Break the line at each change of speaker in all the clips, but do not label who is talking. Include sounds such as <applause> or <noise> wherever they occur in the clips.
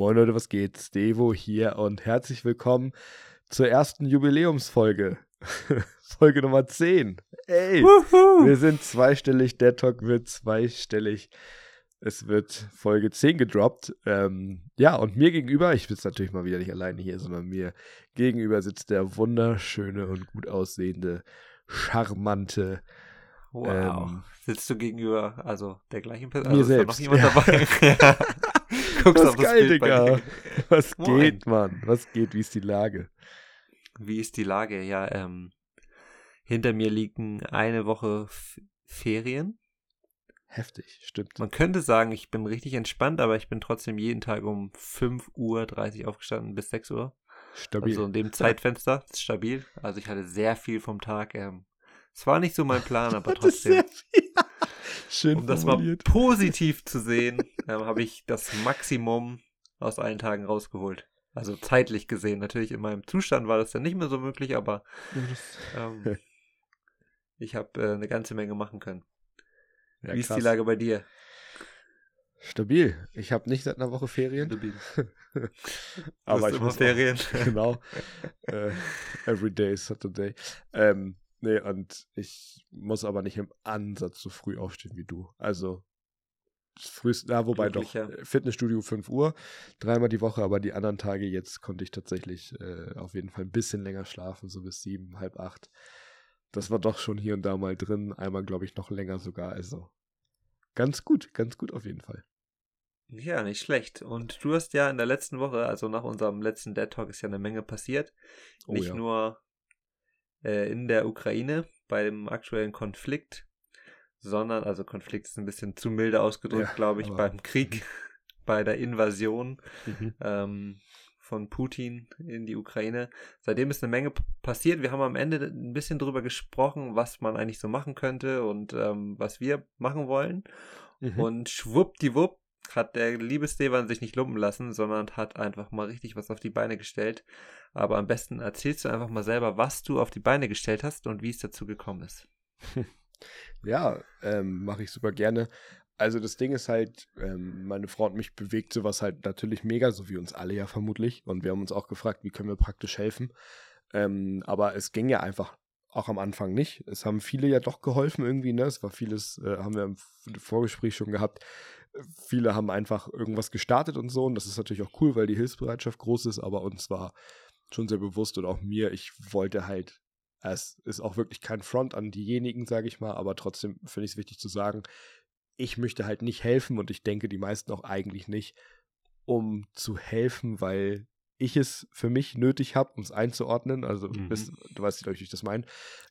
Moin Leute, was geht? Stevo hier und herzlich willkommen zur ersten Jubiläumsfolge. <laughs> Folge Nummer 10. Ey,
Wuhu.
wir sind zweistellig, der Talk wird zweistellig. Es wird Folge 10 gedroppt. Ähm, ja, und mir gegenüber, ich sitze natürlich mal wieder nicht alleine hier, sondern mir gegenüber sitzt der wunderschöne und gut aussehende, charmante
Wow.
Ähm,
Sitzt du gegenüber, also der gleichen Person?
mir
Also ist da
selbst,
noch jemand
ja.
dabei? <laughs> <laughs> Guckst
Was
auf das
geil,
Bild
Digga. Was
Moin.
geht, Mann? Was geht? Wie ist die Lage?
Wie ist die Lage? Ja, ähm, hinter mir liegen eine Woche F Ferien.
Heftig, stimmt.
Man könnte sagen, ich bin richtig entspannt, aber ich bin trotzdem jeden Tag um 5.30 Uhr aufgestanden bis 6 Uhr.
Stabil.
Also in dem Zeitfenster, ist <laughs> stabil. Also ich hatte sehr viel vom Tag. Ähm, es war nicht so mein Plan, aber
Das
trotzdem.
sehr viel. Schön
Um das mal
formuliert.
positiv zu sehen, ähm, habe ich das Maximum aus allen Tagen rausgeholt. Also zeitlich gesehen. Natürlich in meinem Zustand war das dann nicht mehr so möglich, aber ähm, <laughs> ich habe äh, eine ganze Menge machen können.
Ja,
Wie ist
krass.
die Lage bei dir?
Stabil. Ich habe nicht seit einer Woche Ferien. <laughs>
Du
aber ich
immer
muss
Ferien.
Auch, <laughs> genau. äh, every day is Saturday. Ähm, nee, und ich muss aber nicht im Ansatz so früh aufstehen wie du. Also frühest, ja, wobei doch. Äh, Fitnessstudio 5 Uhr, dreimal die Woche, aber die anderen Tage jetzt konnte ich tatsächlich äh, auf jeden Fall ein bisschen länger schlafen, so bis sieben, halb acht. Das war doch schon hier und da mal drin. Einmal, glaube ich, noch länger sogar. Also ganz gut, ganz gut auf jeden Fall.
Ja, nicht schlecht. Und du hast ja in der letzten Woche, also nach unserem letzten Dead Talk, ist ja eine Menge passiert.
Oh
Nicht
ja.
nur äh, in der Ukraine bei dem aktuellen Konflikt, sondern, also Konflikt ist ein bisschen zu milde ausgedrückt,
Ja,
glaube ich, beim Krieg, <laughs> bei der Invasion
Mhm.
ähm, von Putin in die Ukraine. Seitdem ist eine Menge passiert. Wir haben am Ende ein bisschen drüber gesprochen, was man eigentlich so machen könnte und ähm, was wir machen wollen.
Mhm.
Und schwuppdiwupp hat der liebe Stevan sich nicht lumpen lassen, sondern hat einfach mal richtig was auf die Beine gestellt. Aber am besten erzählst du einfach mal selber, was du auf die Beine gestellt hast und wie es dazu gekommen ist. <laughs>
Ja, ähm, mache ich super gerne. Also das Ding ist halt, ähm, meine Frau und mich bewegt sowas halt natürlich mega, so wie uns alle ja vermutlich. Und wir haben uns auch gefragt, wie können wir praktisch helfen. Ähm, aber es ging ja einfach auch am Anfang nicht. Es haben viele ja doch geholfen irgendwie, ne? Es war vieles, äh, haben wir im Vorgespräch schon gehabt. Viele haben einfach irgendwas gestartet und so. Und das ist natürlich auch cool, weil die Hilfsbereitschaft groß ist, aber uns war schon sehr bewusst und auch mir, ich wollte halt es ist auch wirklich kein Front an diejenigen, sage ich mal, aber trotzdem finde ich es wichtig zu sagen, ich möchte halt nicht helfen und ich denke, die meisten auch eigentlich nicht, um zu helfen, weil ich es für mich nötig habe, um es einzuordnen. Also,
Mhm.
bist, du weißt, ich, wie ich das meine.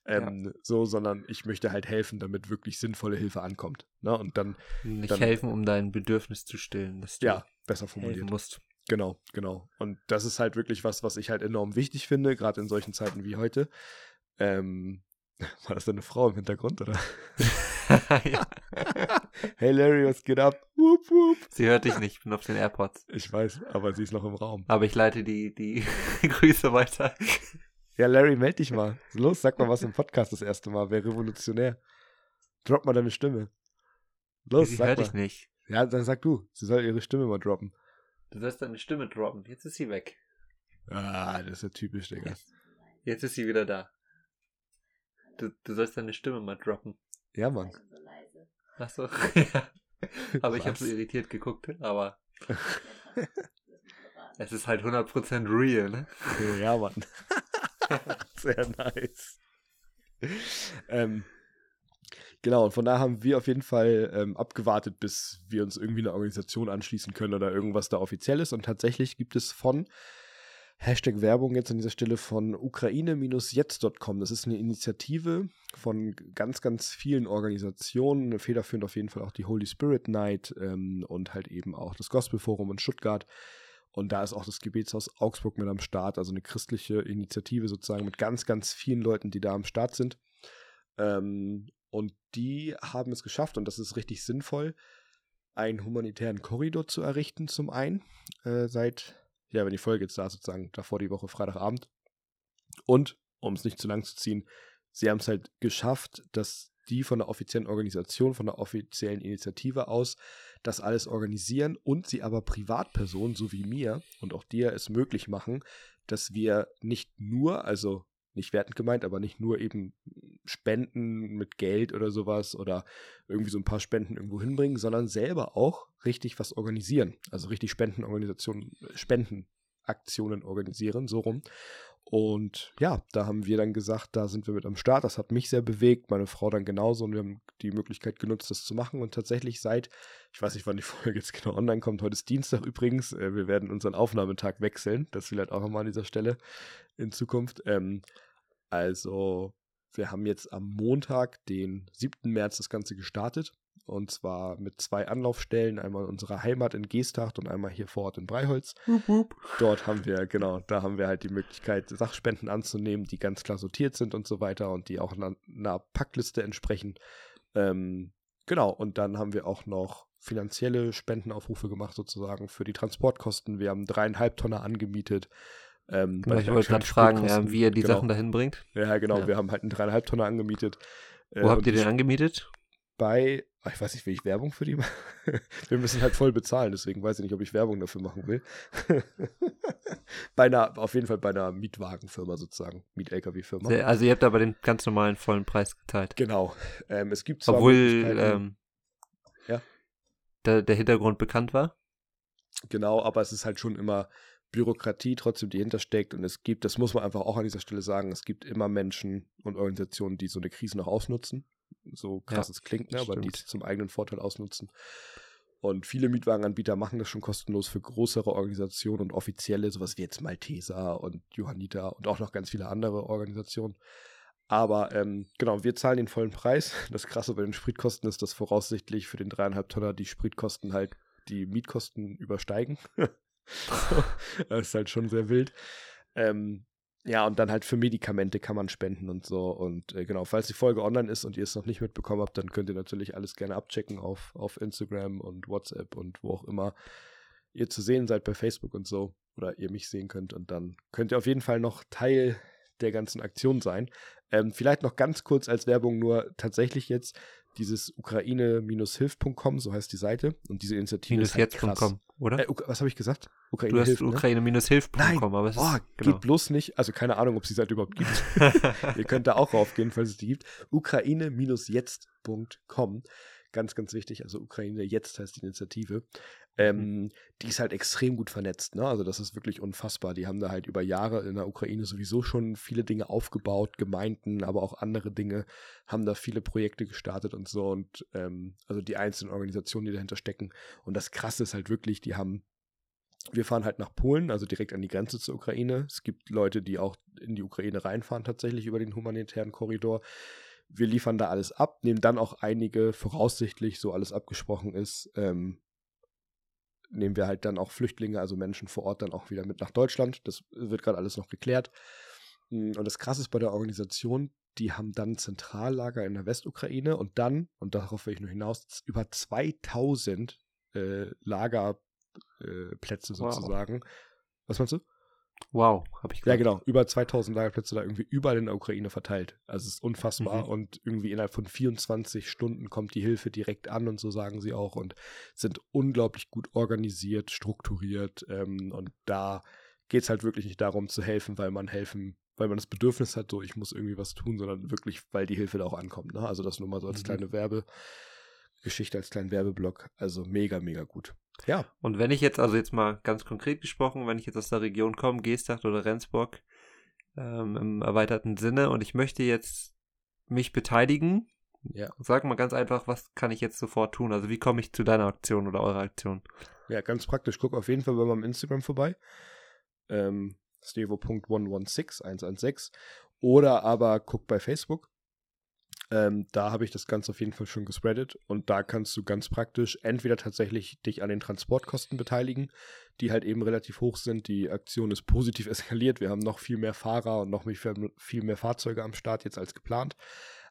Ähm, So, sondern ich möchte halt helfen, damit wirklich sinnvolle Hilfe ankommt. Ne? Und dann,
Nicht
Dann-
helfen, um dein Bedürfnis zu stillen, dass du
ja, besser formuliert.
musst.
Genau, genau. Und das ist halt wirklich was, was ich halt enorm wichtig finde, gerade in solchen Zeiten wie heute. Ähm, <laughs> war das deine Frau im Hintergrund, oder? <laughs>
ja. <laughs>
hey Larry, was geht ab? Wup, wup.
Sie hört dich nicht, ich bin auf den AirPods.
Ich weiß, aber sie ist noch im Raum.
Aber ich leite die, die Grüße weiter.
Ja, Larry, meld dich mal. Los, sag mal was im Podcast das erste Mal. Wäre revolutionär. Drop mal deine Stimme. Los,
Sie
sag
hört
mal.
dich nicht.
Ja, dann sag du. Sie soll ihre Stimme mal droppen.
Du sollst deine Stimme droppen. Jetzt ist sie weg.
Ah, das ist ja typisch, Digga.
Jetzt ist sie wieder da. Du, du sollst deine Stimme mal droppen.
Ja, Mann.
Achso. <laughs> ja. Aber ich habe so irritiert geguckt, aber <laughs> es ist halt 100% real, ne? <laughs>
Ja, Mann. Sehr nice. Ähm, genau, und von da haben wir auf jeden Fall ähm, abgewartet, bis wir uns irgendwie eine Organisation anschließen können oder irgendwas da offiziell ist. Und tatsächlich gibt es von Hashtag Werbung jetzt an dieser Stelle von Ukraine-jetzt.com. Das ist eine Initiative von ganz, ganz vielen Organisationen. Federführend auf jeden Fall auch die Holy Spirit Night ähm, und halt eben auch das Gospel Forum in Stuttgart. Und da ist auch das Gebetshaus Augsburg mit am Start, also eine christliche Initiative sozusagen mit ganz, ganz vielen Leuten, die da am Start sind. Ähm, und die haben es geschafft, und das ist richtig sinnvoll, einen humanitären Korridor zu errichten, zum einen, äh, seit, ja, wenn die Folge jetzt da ist, sozusagen davor die Woche Freitagabend. Und, um es nicht zu lang zu ziehen, sie haben es halt geschafft, dass die von der offiziellen Organisation, von der offiziellen Initiative aus das alles organisieren und sie aber Privatpersonen, so wie mir und auch dir, es möglich machen, dass wir nicht nur, also nicht wertend gemeint, aber nicht nur eben Spenden mit Geld oder sowas oder irgendwie so ein paar Spenden irgendwo hinbringen, sondern selber auch richtig was organisieren. Also richtig Spendenorganisationen, Spendenaktionen organisieren, so rum. Und ja, da haben wir dann gesagt, da sind wir mit am Start. Das hat mich sehr bewegt, meine Frau dann genauso. Und wir haben die Möglichkeit genutzt, das zu machen. Und tatsächlich seit, ich weiß nicht, wann die <laughs> Folge jetzt genau online kommt, heute ist Dienstag übrigens. Äh, wir werden unseren Aufnahmetag wechseln. Das vielleicht auch nochmal an dieser Stelle in Zukunft. Ähm, also, wir haben jetzt am Montag, den 7. März, das Ganze gestartet. Und zwar mit zwei Anlaufstellen, einmal in unserer Heimat in Geesthacht und einmal hier vor Ort in Breiholz. Wup, wup. Dort haben wir, genau, da haben wir halt die Möglichkeit, Sachspenden anzunehmen, die ganz klar sortiert sind und so weiter und die auch einer, einer Packliste entsprechen. Ähm, genau, und dann haben wir auch noch finanzielle Spendenaufrufe gemacht, sozusagen, für die Transportkosten. Wir haben dreieinhalb Tonner angemietet.
Ähm, ja, ich wollte gerade fragen, ja, wie ihr die genau. Sachen dahin bringt.
Ja, genau, ja. wir haben halt einen dreieinhalb Tonner angemietet.
Wo äh, habt ihr den angemietet?
bei, ich weiß nicht, will ich Werbung für die machen? <laughs> Wir müssen halt voll bezahlen, deswegen weiß ich nicht, ob ich Werbung dafür machen will. <laughs> bei einer, auf jeden Fall bei einer Mietwagenfirma sozusagen, Miet-LKW-Firma.
Also ihr habt aber den ganz normalen vollen Preis geteilt.
Genau. Ähm, es gibt zwar
Obwohl ähm, ja? der, der Hintergrund bekannt war.
Genau, aber es ist halt schon immer Bürokratie trotzdem, die hintersteckt. Und es gibt, das muss man einfach auch an dieser Stelle sagen, es gibt immer Menschen und Organisationen, die so eine Krise noch ausnutzen so krass ja, es klingt, ne? aber die es zum eigenen Vorteil ausnutzen. Und viele Mietwagenanbieter machen das schon kostenlos für größere Organisationen und offizielle, sowas wie jetzt Malteser und Johanniter und auch noch ganz viele andere Organisationen. Aber ähm, genau, wir zahlen den vollen Preis. <laughs> Das Krasse bei den Spritkosten ist, dass voraussichtlich für den dreieinhalb Tonner die Spritkosten halt die Mietkosten übersteigen. <laughs> <laughs> das ist halt schon sehr wild. Ähm, ja, und dann halt für Medikamente kann man spenden und so. Und äh, genau, falls die Folge online ist und ihr es noch nicht mitbekommen habt, dann könnt ihr natürlich alles gerne abchecken auf, auf Instagram und WhatsApp und wo auch immer ihr zu sehen seid bei Facebook und so. Oder ihr mich sehen könnt. Und dann könnt ihr auf jeden Fall noch Teil der ganzen Aktion sein. Ähm, vielleicht noch ganz kurz als Werbung nur tatsächlich jetzt dieses Ukraine-hilf.com, so heißt die Seite. Und diese Initiative
Minus ist halt jetzt.com, oder?
Äh, was habe ich gesagt?
Ukraine du hast ne? Ukraine-hilf.com, aber es
ist, oh, genau. geht bloß nicht. Also keine Ahnung, ob es die Seite überhaupt gibt. <laughs> Ihr könnt da auch raufgehen, falls es die gibt. Ukraine-jetzt.com. Ganz, ganz wichtig. Also Ukraine jetzt heißt die Initiative. Ähm, mhm. Die ist halt extrem gut vernetzt. Ne? Also das ist wirklich unfassbar. Die haben da halt über Jahre in der Ukraine sowieso schon viele Dinge aufgebaut, Gemeinden, aber auch andere Dinge, haben da viele Projekte gestartet und so. Und ähm, also die einzelnen Organisationen, die dahinter stecken. Und das Krasse ist halt wirklich, die haben wir fahren halt nach Polen, also direkt an die Grenze zur Ukraine. Es gibt Leute, die auch in die Ukraine reinfahren, tatsächlich über den humanitären Korridor. Wir liefern da alles ab, nehmen dann auch einige, voraussichtlich, so alles abgesprochen ist, ähm, nehmen wir halt dann auch Flüchtlinge, also Menschen vor Ort, dann auch wieder mit nach Deutschland. Das wird gerade alles noch geklärt. Hm, und das Krasse ist bei der Organisation, die haben dann Zentrallager in der Westukraine und dann, und darauf will ich nur hinaus, über 2000 äh, Lagerplätze äh, sozusagen. Wow. Was meinst du?
Wow, habe ich
gehört. Ja, genau. Über 2000 Lagerplätze da irgendwie überall in der Ukraine verteilt. Also es ist unfassbar. Mhm. Und irgendwie innerhalb von 24 Stunden kommt die Hilfe direkt an und so sagen sie auch und sind unglaublich gut organisiert, strukturiert. Ähm, und da geht es halt wirklich nicht darum zu helfen, weil man helfen, weil man das Bedürfnis hat, so ich muss irgendwie was tun, sondern wirklich, weil die Hilfe da auch ankommt. Ne? Also das nur mal so als mhm. kleine Werbegeschichte, als kleinen Werbeblock. Also mega, mega gut. Ja.
Und wenn ich jetzt, also jetzt mal ganz konkret gesprochen, wenn ich jetzt aus der Region komme, Geesthacht oder Rendsburg, ähm, im erweiterten Sinne, und ich möchte jetzt mich beteiligen, ja. Sag mal ganz einfach, was kann ich jetzt sofort tun? Also wie komme ich zu deiner Aktion oder eurer Aktion?
Ja, ganz praktisch. Guck auf jeden Fall bei meinem Instagram vorbei. Ähm, stevo.116, Oder aber guck bei Facebook. Ähm, da habe ich das Ganze auf jeden Fall schon gespreadet und da kannst du ganz praktisch entweder tatsächlich dich an den Transportkosten beteiligen, die halt eben relativ hoch sind. Die Aktion ist positiv <laughs> eskaliert. Wir haben noch viel mehr Fahrer und noch viel mehr Fahrzeuge am Start jetzt als geplant.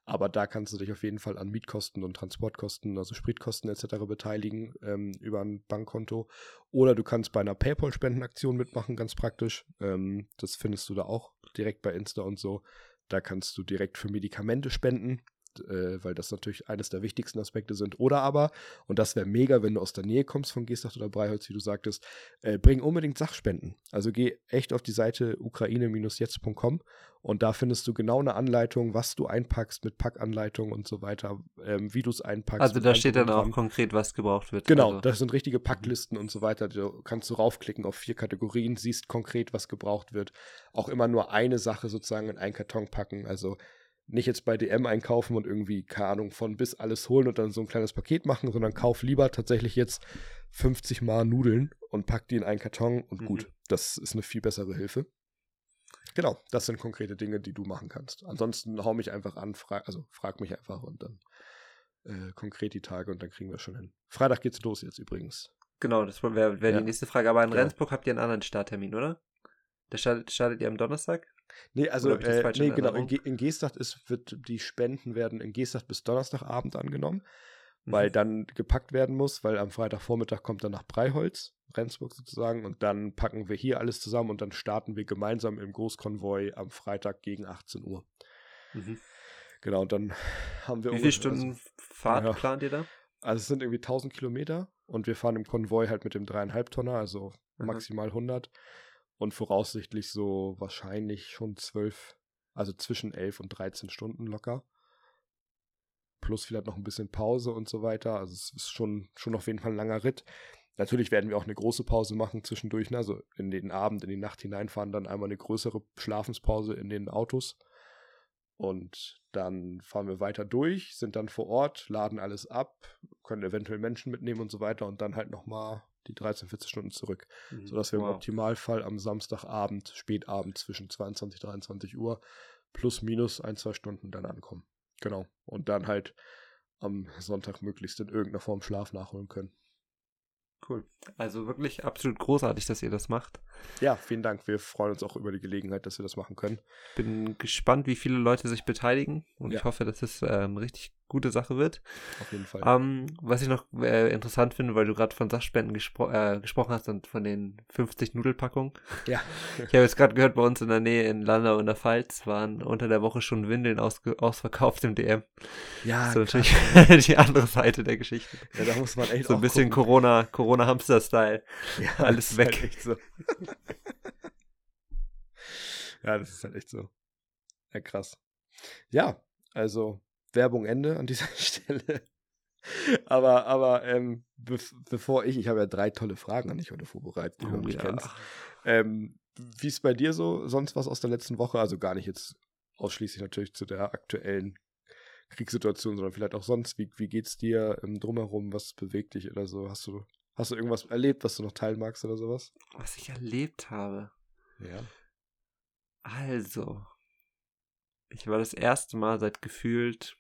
Aber da kannst du dich auf jeden Fall an Mietkosten und Transportkosten, also Spritkosten etc. beteiligen ähm, über ein Bankkonto. Oder du kannst bei einer PayPal-Spendenaktion mitmachen, ganz praktisch. Ähm, das findest du da auch direkt bei Insta und so. Da kannst du direkt für Medikamente spenden. Äh, weil das natürlich eines der wichtigsten Aspekte sind. Oder aber, und das wäre mega, wenn du aus der Nähe kommst von Gestacht oder Breiholz, wie du sagtest, äh, bring unbedingt Sachspenden. Also geh echt auf die Seite ukraine-jetzt.com und da findest du genau eine Anleitung, was du einpackst mit Packanleitung und so weiter, ähm, wie du es einpackst.
Also da steht dann auch konkret, was gebraucht wird.
Genau,
also.
das sind richtige Packlisten und so weiter. Du kannst du raufklicken auf vier Kategorien, siehst konkret, was gebraucht wird. Auch immer nur eine Sache sozusagen in einen Karton packen. Also nicht jetzt bei DM einkaufen und irgendwie, keine Ahnung, von bis alles holen und dann so ein kleines Paket machen, sondern kauf lieber tatsächlich jetzt 50 Mal Nudeln und pack die in einen Karton und mhm. gut. Das ist eine viel bessere Hilfe. Genau, das sind konkrete Dinge, die du machen kannst. Ansonsten hau mich einfach an, frag, also frag mich einfach und dann äh, konkret die Tage und dann kriegen wir schon hin. Freitag geht's los jetzt übrigens.
Genau, das wäre wär ja. die nächste Frage. Aber in genau. Rendsburg habt ihr einen anderen Starttermin, oder? Da startet, startet ihr am Donnerstag?
Nee, also äh, nee, genau, in, in Geesthacht ist, wird die Spenden werden in Geesthacht bis Donnerstagabend angenommen, mhm. weil dann gepackt werden muss, weil am Freitagvormittag kommt dann nach Breiholz, Rendsburg sozusagen, und dann packen wir hier alles zusammen und dann starten wir gemeinsam im Großkonvoi am Freitag gegen 18 Uhr. Mhm. Genau, und dann haben wir.
Wie viele Stunden also, Fahrt ja, plant ihr da?
Also es sind irgendwie 1000 Kilometer und wir fahren im Konvoi halt mit dem dreieinhalb Tonner, also mhm. maximal 100 und voraussichtlich so wahrscheinlich schon zwölf, also zwischen elf und 13 Stunden locker. Plus vielleicht noch ein bisschen Pause und so weiter. Also es ist schon, schon auf jeden Fall ein langer Ritt. Natürlich werden wir auch eine große Pause machen zwischendurch, ne? also in den Abend, in die Nacht hineinfahren, dann einmal eine größere Schlafenspause in den Autos. Und dann fahren wir weiter durch, sind dann vor Ort, laden alles ab, können eventuell Menschen mitnehmen und so weiter und dann halt nochmal die 13, 14 Stunden zurück. Mhm. Sodass wir wow. im Optimalfall am Samstagabend, spätabend zwischen 22, 23 Uhr plus minus ein, zwei Stunden dann ankommen. Genau. Und dann halt am Sonntag möglichst in irgendeiner Form Schlaf nachholen können.
Cool. Also wirklich absolut großartig, dass ihr das macht.
Ja, vielen Dank. Wir freuen uns auch über die Gelegenheit, dass wir das machen können.
Bin gespannt, wie viele Leute sich beteiligen und ja. ich hoffe, dass es ähm, richtig gute Sache wird.
Auf jeden Fall.
Ähm, was ich noch äh, interessant finde, weil du gerade von Sachspenden gespro äh, gesprochen hast und von den 50 Nudelpackungen.
Ja.
ich habe jetzt gerade gehört, bei uns in der Nähe in Landau in der Pfalz waren unter der Woche schon Windeln ausverkauft im DM.
Ja.
Das ist natürlich <laughs> die andere Seite der Geschichte.
Ja, da muss man echt
So ein bisschen gucken. Corona, Corona-Hamster-Style. Ja, Alles weg.
Halt so. <laughs> ja, das ist halt echt so. Ja, krass. Ja, also Werbung Ende an dieser <laughs> Stelle. aber, aber ähm, be bevor ich, ich habe ja drei tolle Fragen an dich heute vorbereitet, die oh, du nicht ja. kennst. Ähm, wie ist bei dir so? Sonst was aus der letzten Woche? Also gar nicht jetzt ausschließlich natürlich zu der aktuellen Kriegssituation, sondern vielleicht auch sonst. Wie, wie geht's dir ähm, drumherum? Was bewegt dich oder so? Hast du, hast du irgendwas erlebt, was du noch teilen magst oder sowas?
Was ich erlebt habe.
Ja.
Also, ich war das erste Mal seit gefühlt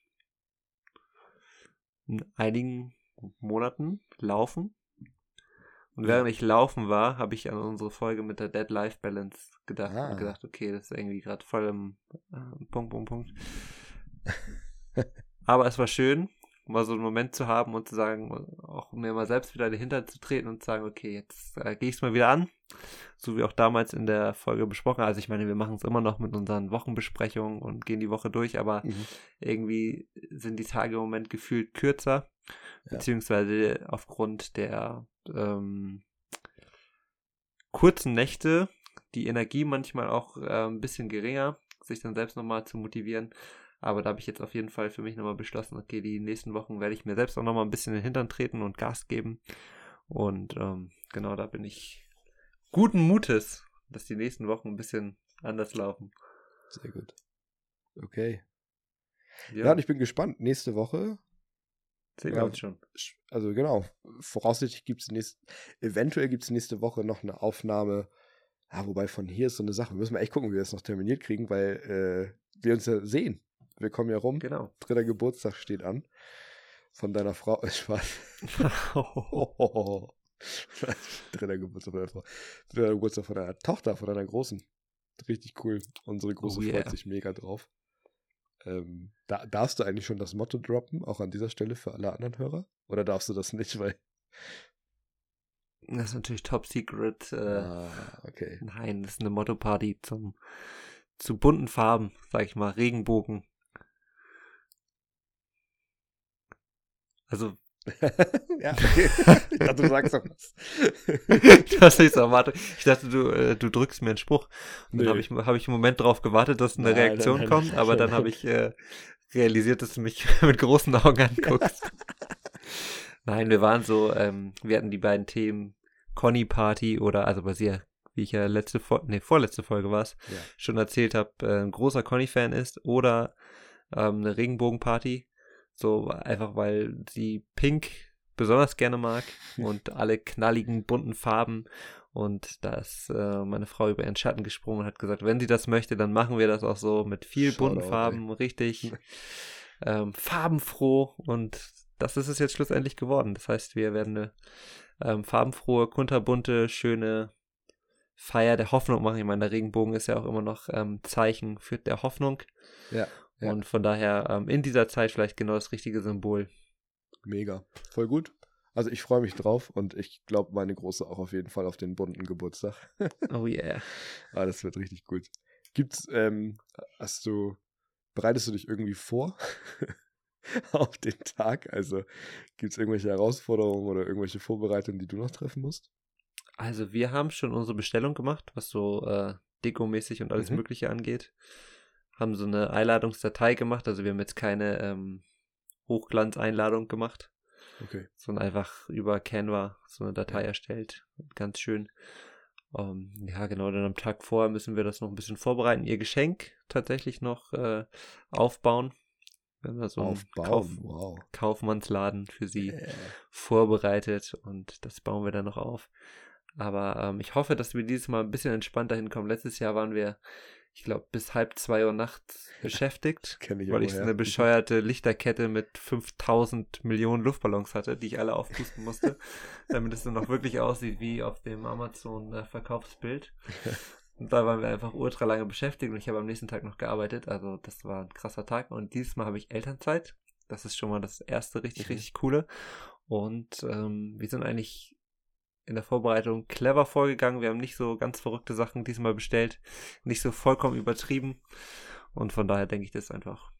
einigen Monaten laufen. Und während ich laufen war, habe ich an unsere Folge mit der Dead-Life-Balance gedacht ah. und gedacht, okay, das ist irgendwie gerade voll im äh, Punkt, Punkt, Punkt. <laughs> Aber es war schön, mal so einen Moment zu haben und zu sagen, auch mir mal selbst wieder dahinter zu treten und zu sagen, okay, jetzt äh, gehe ich es mal wieder an. So wie auch damals in der Folge besprochen. Also ich meine, wir machen es immer noch mit unseren Wochenbesprechungen und gehen die Woche durch, aber mhm. irgendwie sind die Tage im Moment gefühlt kürzer. Ja. Beziehungsweise aufgrund der ähm, kurzen Nächte, die Energie manchmal auch äh, ein bisschen geringer, sich dann selbst nochmal zu motivieren. Aber da habe ich jetzt auf jeden Fall für mich nochmal beschlossen, okay, die nächsten Wochen werde ich mir selbst auch nochmal ein bisschen in den Hintern treten und Gas geben. Und ähm, genau, da bin ich guten Mutes, dass die nächsten Wochen ein bisschen anders laufen.
Sehr gut. Okay. Ja, ja und ich bin gespannt. Nächste Woche.
Sehen wir uns schon.
Also genau. Voraussichtlich gibt es nächste, eventuell gibt es nächste Woche noch eine Aufnahme. Ja, wobei von hier ist so eine Sache. Müssen wir echt gucken, wie wir das noch terminiert kriegen, weil äh, wir uns ja sehen. Wir kommen ja rum.
Genau.
Dritter Geburtstag steht an. Von deiner Frau. <laughs> Spaß. <laughs> Dritter Geburtstag von deiner Frau. Dritter Geburtstag von deiner Tochter, von deiner Großen. Richtig cool. Unsere Große oh, yeah. freut sich mega drauf. Ähm, da, darfst du eigentlich schon das Motto droppen, auch an dieser Stelle für alle anderen Hörer? Oder darfst du das nicht, weil.
Das ist natürlich top secret. Äh,
ah, okay.
Nein, das ist eine Motto-Party zum zu bunten Farben, sag ich mal, Regenbogen. Also. <laughs>
ja, okay. <laughs> Ich dachte, du sagst doch was. <laughs>
das ist erwartet. Ich dachte, du, äh, du drückst mir einen Spruch. Und
Nee.
dann habe ich, hab ich einen Moment drauf gewartet, dass eine
Nein,
Reaktion
nein,
kommt, aber dann habe ich äh, realisiert, dass du mich mit großen Augen anguckst. Nein, wir waren so, ähm, wir hatten die beiden Themen Conny Party oder, also bei sie, wie ich ja letzte Folge, nee, vorletzte Folge war es,
Ja.
schon erzählt habe, äh, ein großer Conny-Fan ist oder ähm, eine Regenbogenparty. So einfach, weil sie Pink besonders gerne mag <laughs> und alle knalligen, bunten Farben. Und da ist äh, meine Frau über ihren Schatten gesprungen und hat gesagt, wenn sie das möchte, dann machen wir das auch so mit viel
Shoutout,
bunten Farben, richtig <laughs> ähm, farbenfroh. Und das ist es jetzt schlussendlich geworden. Das heißt, wir werden eine ähm, farbenfrohe, kunterbunte, schöne Feier der Hoffnung machen. Ich meine, der Regenbogen ist ja auch immer noch ähm, Zeichen für der Hoffnung.
Ja, ja.
Und von daher ähm, in dieser Zeit vielleicht genau das richtige Symbol.
Mega. Voll gut. Also ich freue mich drauf und ich glaube, meine Große auch auf jeden Fall auf den bunten Geburtstag. <laughs>
Oh yeah.
ah, das wird richtig gut. Gibt's, ähm, hast du, bereitest du dich irgendwie vor <laughs> auf den Tag? Also gibt's irgendwelche Herausforderungen oder irgendwelche Vorbereitungen, die du noch treffen musst?
Also wir haben schon unsere Bestellung gemacht, was so äh, Dekomäßig und alles
Mhm.
Mögliche angeht. Haben so eine Einladungsdatei gemacht, also wir haben jetzt keine ähm, Hochglanzeinladung gemacht,
Okay.
sondern einfach über Canva so eine Datei erstellt. Ganz schön. Ähm, ja, genau, dann am Tag vorher müssen wir das noch ein bisschen vorbereiten. Ihr Geschenk tatsächlich noch äh, aufbauen. Wir haben da so einen
Aufbauen.
Kauf
Wow.
Kaufmannsladen für sie
Äh,
vorbereitet und das bauen wir dann noch auf. Aber ähm, ich hoffe, dass wir dieses Mal ein bisschen entspannter hinkommen. Letztes Jahr waren wir, ich glaube, bis halb zwei Uhr nachts <laughs> beschäftigt,
ich
weil ich so eine bescheuerte Lichterkette mit 5000 Millionen Luftballons hatte, die ich alle aufpusten musste, <laughs> damit es dann noch wirklich aussieht wie auf dem Amazon-Verkaufsbild. <laughs> Und da waren wir einfach ultra lange beschäftigt und ich habe am nächsten Tag noch gearbeitet. Also das war ein krasser Tag. Und dieses Mal habe ich Elternzeit. Das ist schon mal das erste richtig,
Mhm.
richtig coole. Und ähm, wir sind eigentlich in der Vorbereitung clever vorgegangen. Wir haben nicht so ganz verrückte Sachen diesmal bestellt. Nicht so vollkommen übertrieben. Und von daher denke ich, das einfach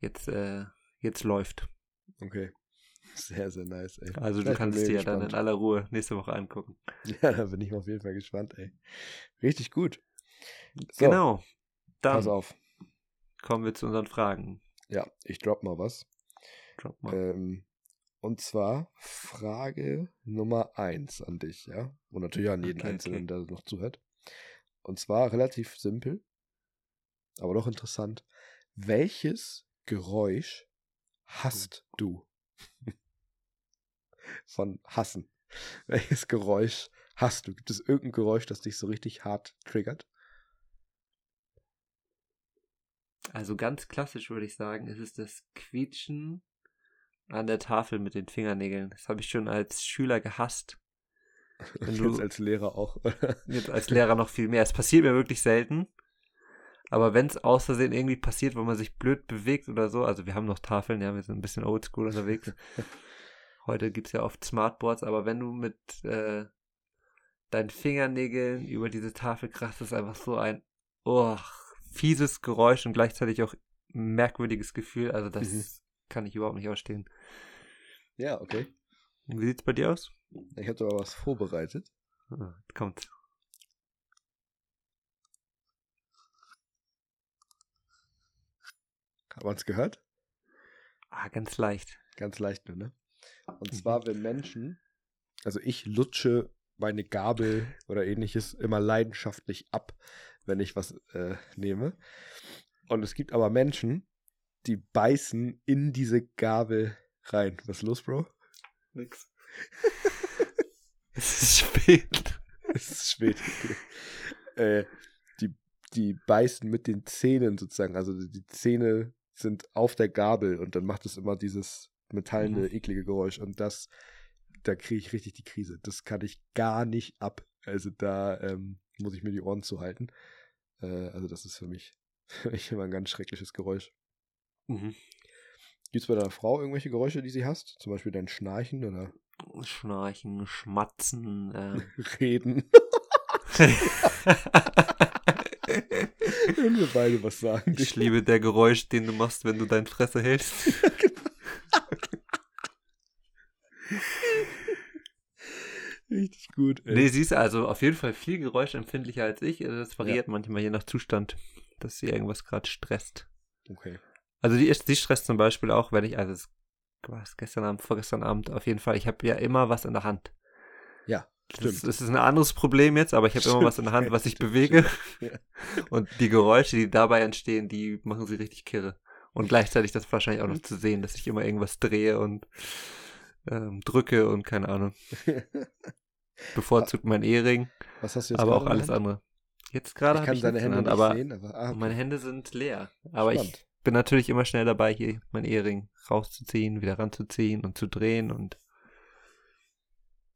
jetzt, äh, jetzt läuft.
Okay. Sehr, sehr nice, ey.
Also
Ja,
du kannst es dir ja dann in aller Ruhe nächste Woche angucken.
Ja, da bin ich auf jeden Fall gespannt, ey. Richtig gut. So,
Genau. Dann
Pass auf.
kommen wir zu unseren Fragen.
Ja, ich drop mal was.
Drop mal.
Ähm, und zwar Frage Nummer eins an dich, ja? Und natürlich an jeden
Okay,
Einzelnen,
okay.
der noch zuhört. Und zwar relativ simpel, aber doch interessant. Welches Geräusch hast du? <laughs> Von hassen. Welches Geräusch hast du? Gibt es irgendein Geräusch, das dich so richtig hart triggert?
Also ganz klassisch würde ich sagen, es ist das Quietschen an der Tafel mit den Fingernägeln. Das habe ich schon als Schüler gehasst. <laughs> Wenn
Und
du-
jetzt als Lehrer auch. oder?
Jetzt als Lehrer noch viel mehr. Es passiert mir wirklich selten. Aber wenn es aus Versehen irgendwie passiert, wo man sich blöd bewegt oder so, also wir haben noch Tafeln, ja, wir sind ein bisschen oldschool unterwegs. <laughs> Heute gibt es ja oft Smartboards, aber wenn du mit äh, deinen Fingernägeln über diese Tafel krachst, ist einfach so ein oh, fieses Geräusch und gleichzeitig auch merkwürdiges Gefühl. Also das
Mhm.
Kann ich überhaupt nicht ausstehen.
ja, okay.
Wie sieht's bei dir aus?
Ich habe aber was vorbereitet.
Ah, kommt.
Hat man es gehört?
Ah, ganz leicht.
Ganz leicht nur, ne? Und
Mhm.
zwar, wenn Menschen, also ich lutsche meine Gabel oder ähnliches immer leidenschaftlich ab, wenn ich was äh, nehme. Und es gibt aber Menschen, die beißen in diese Gabel rein. Was ist los, Bro?
Nix. <laughs> es ist spät.
Es ist spät. <laughs> äh, die, die beißen mit den Zähnen sozusagen. Also die Zähne sind auf der Gabel und dann macht es immer dieses metallene,
Mhm.
eklige Geräusch. Und das, da kriege ich richtig die Krise. Das kann ich gar nicht ab. Also da ähm, muss ich mir die Ohren zuhalten. Äh, also das ist für mich, <laughs> für mich immer ein ganz schreckliches Geräusch.
Mhm.
Gibt es bei deiner Frau irgendwelche Geräusche, die sie hasst? Zum Beispiel dein Schnarchen oder?
Schnarchen, Schmatzen, äh. <laughs>
Reden. <laughs> Wenn wir beide was sagen.
Ich liebe der Geräusch, den du machst, wenn du dein Fresse hältst. <laughs> Genau.
Richtig gut.
Ey. Nee, sie ist also auf jeden Fall viel geräuschempfindlicher als ich. Also das variiert ja. manchmal je nach Zustand, dass sie irgendwas gerade stresst.
Okay.
Also die, die stresst zum Beispiel auch, wenn ich, also es war gestern Abend, vorgestern Abend auf jeden Fall, ich habe ja immer was in der Hand.
Ja.
Stimmt. Das, ist ein anderes Problem jetzt, aber ich habe immer was in der Hand, was ich bewege. <laughs> Ja. Und die Geräusche, die dabei entstehen, die machen sie richtig kirre. Und gleichzeitig das wahrscheinlich auch noch zu sehen, dass ich immer irgendwas drehe und ähm, drücke und keine Ahnung. <laughs> Bevorzugt mein Ehering.
Was hast du jetzt
Aber auch alles andere. Jetzt gerade habe ich
seine Hände
Hand,
nicht
aber,
sehen, aber
ah, okay. meine Hände sind leer. Aber Spannend. ich bin natürlich immer schnell dabei, hier mein Ehering rauszuziehen, wieder ranzuziehen und zu drehen und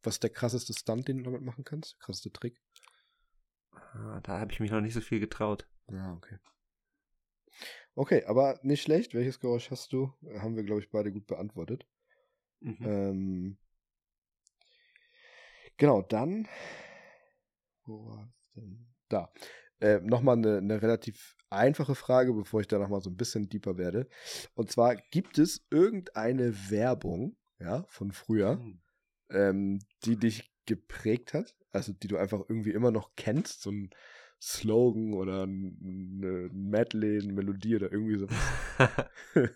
was ist der krasseste Stunt, den du damit machen kannst? Krasseste Trick?
Ah, da habe ich mich noch nicht so viel getraut.
Ah, okay. Okay, aber nicht schlecht. Welches Geräusch hast du? Haben wir, glaube ich, beide gut beantwortet. Mhm. Ähm, genau, dann. Wo war es denn? Da. Äh, nochmal eine, eine relativ einfache Frage, bevor ich da nochmal so ein bisschen deeper werde. Und zwar, gibt es irgendeine Werbung, ja, von früher, mhm. ähm, die dich geprägt hat? Also, die du einfach irgendwie immer noch kennst? So ein Slogan oder eine Medley, eine Melodie oder irgendwie so. <laughs>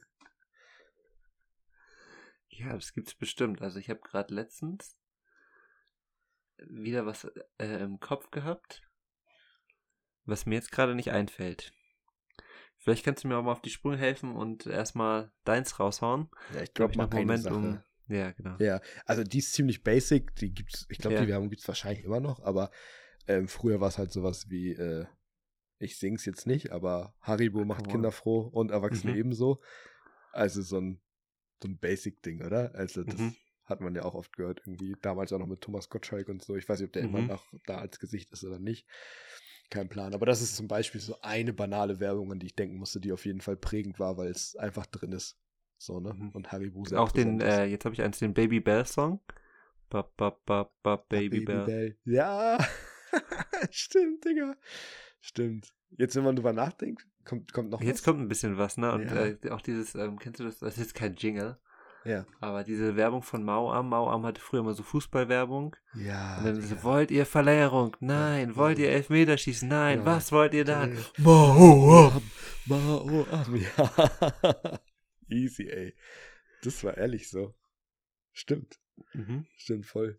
ja, das gibt's bestimmt. Also ich habe gerade letztens wieder was äh, im Kopf gehabt, was mir jetzt gerade nicht einfällt. Vielleicht kannst du mir auch mal auf die Sprünge helfen und erstmal deins raushauen.
Ja, ich glaube, mal Moment Sache. um.
Ja, genau.
Ja, also die ist ziemlich basic. Die gibt's, ich glaube, ja. die Werbung gibt's wahrscheinlich immer noch, aber ähm, früher war es halt sowas wie, äh, ich sing's jetzt nicht, aber Haribo macht oh. Kinder froh und Erwachsene mhm. ebenso. Also so ein, so ein Basic-Ding, oder? Also das mhm. hat man ja auch oft gehört, irgendwie. Damals auch noch mit Thomas Gottschalk und so. Ich weiß nicht, ob der mhm. immer noch da als Gesicht ist oder nicht. Kein Plan. Aber das ist zum Beispiel so eine banale Werbung, an die ich denken musste, die auf jeden Fall prägend war, weil es einfach drin ist. So, ne? Mhm. Und Haribo
sehr Auch den, äh, jetzt habe ich eins, den Baby Bell Song. Ba, ba, ba, ba, Baby, Baby Bell. Bell.
Ja. <laughs> Stimmt, Digga. Stimmt. Jetzt, wenn man drüber nachdenkt, kommt, kommt noch
Jetzt was. kommt ein bisschen was, ne? Und ja. äh, auch dieses, ähm, kennst du das? Das ist jetzt kein Jingle.
Ja.
Aber diese Werbung von Mauam, Mauam hatte früher immer so Fußballwerbung.
Ja.
Und dann so, wollt ihr Verlängerung? Nein. Ja. Wollt ihr Elfmeterschießen? Nein. Ja. Was wollt ihr dann?
Mauam. Mauam. <laughs> Ja. Easy, ey. Das war ehrlich so. Stimmt. Mhm. Stimmt voll.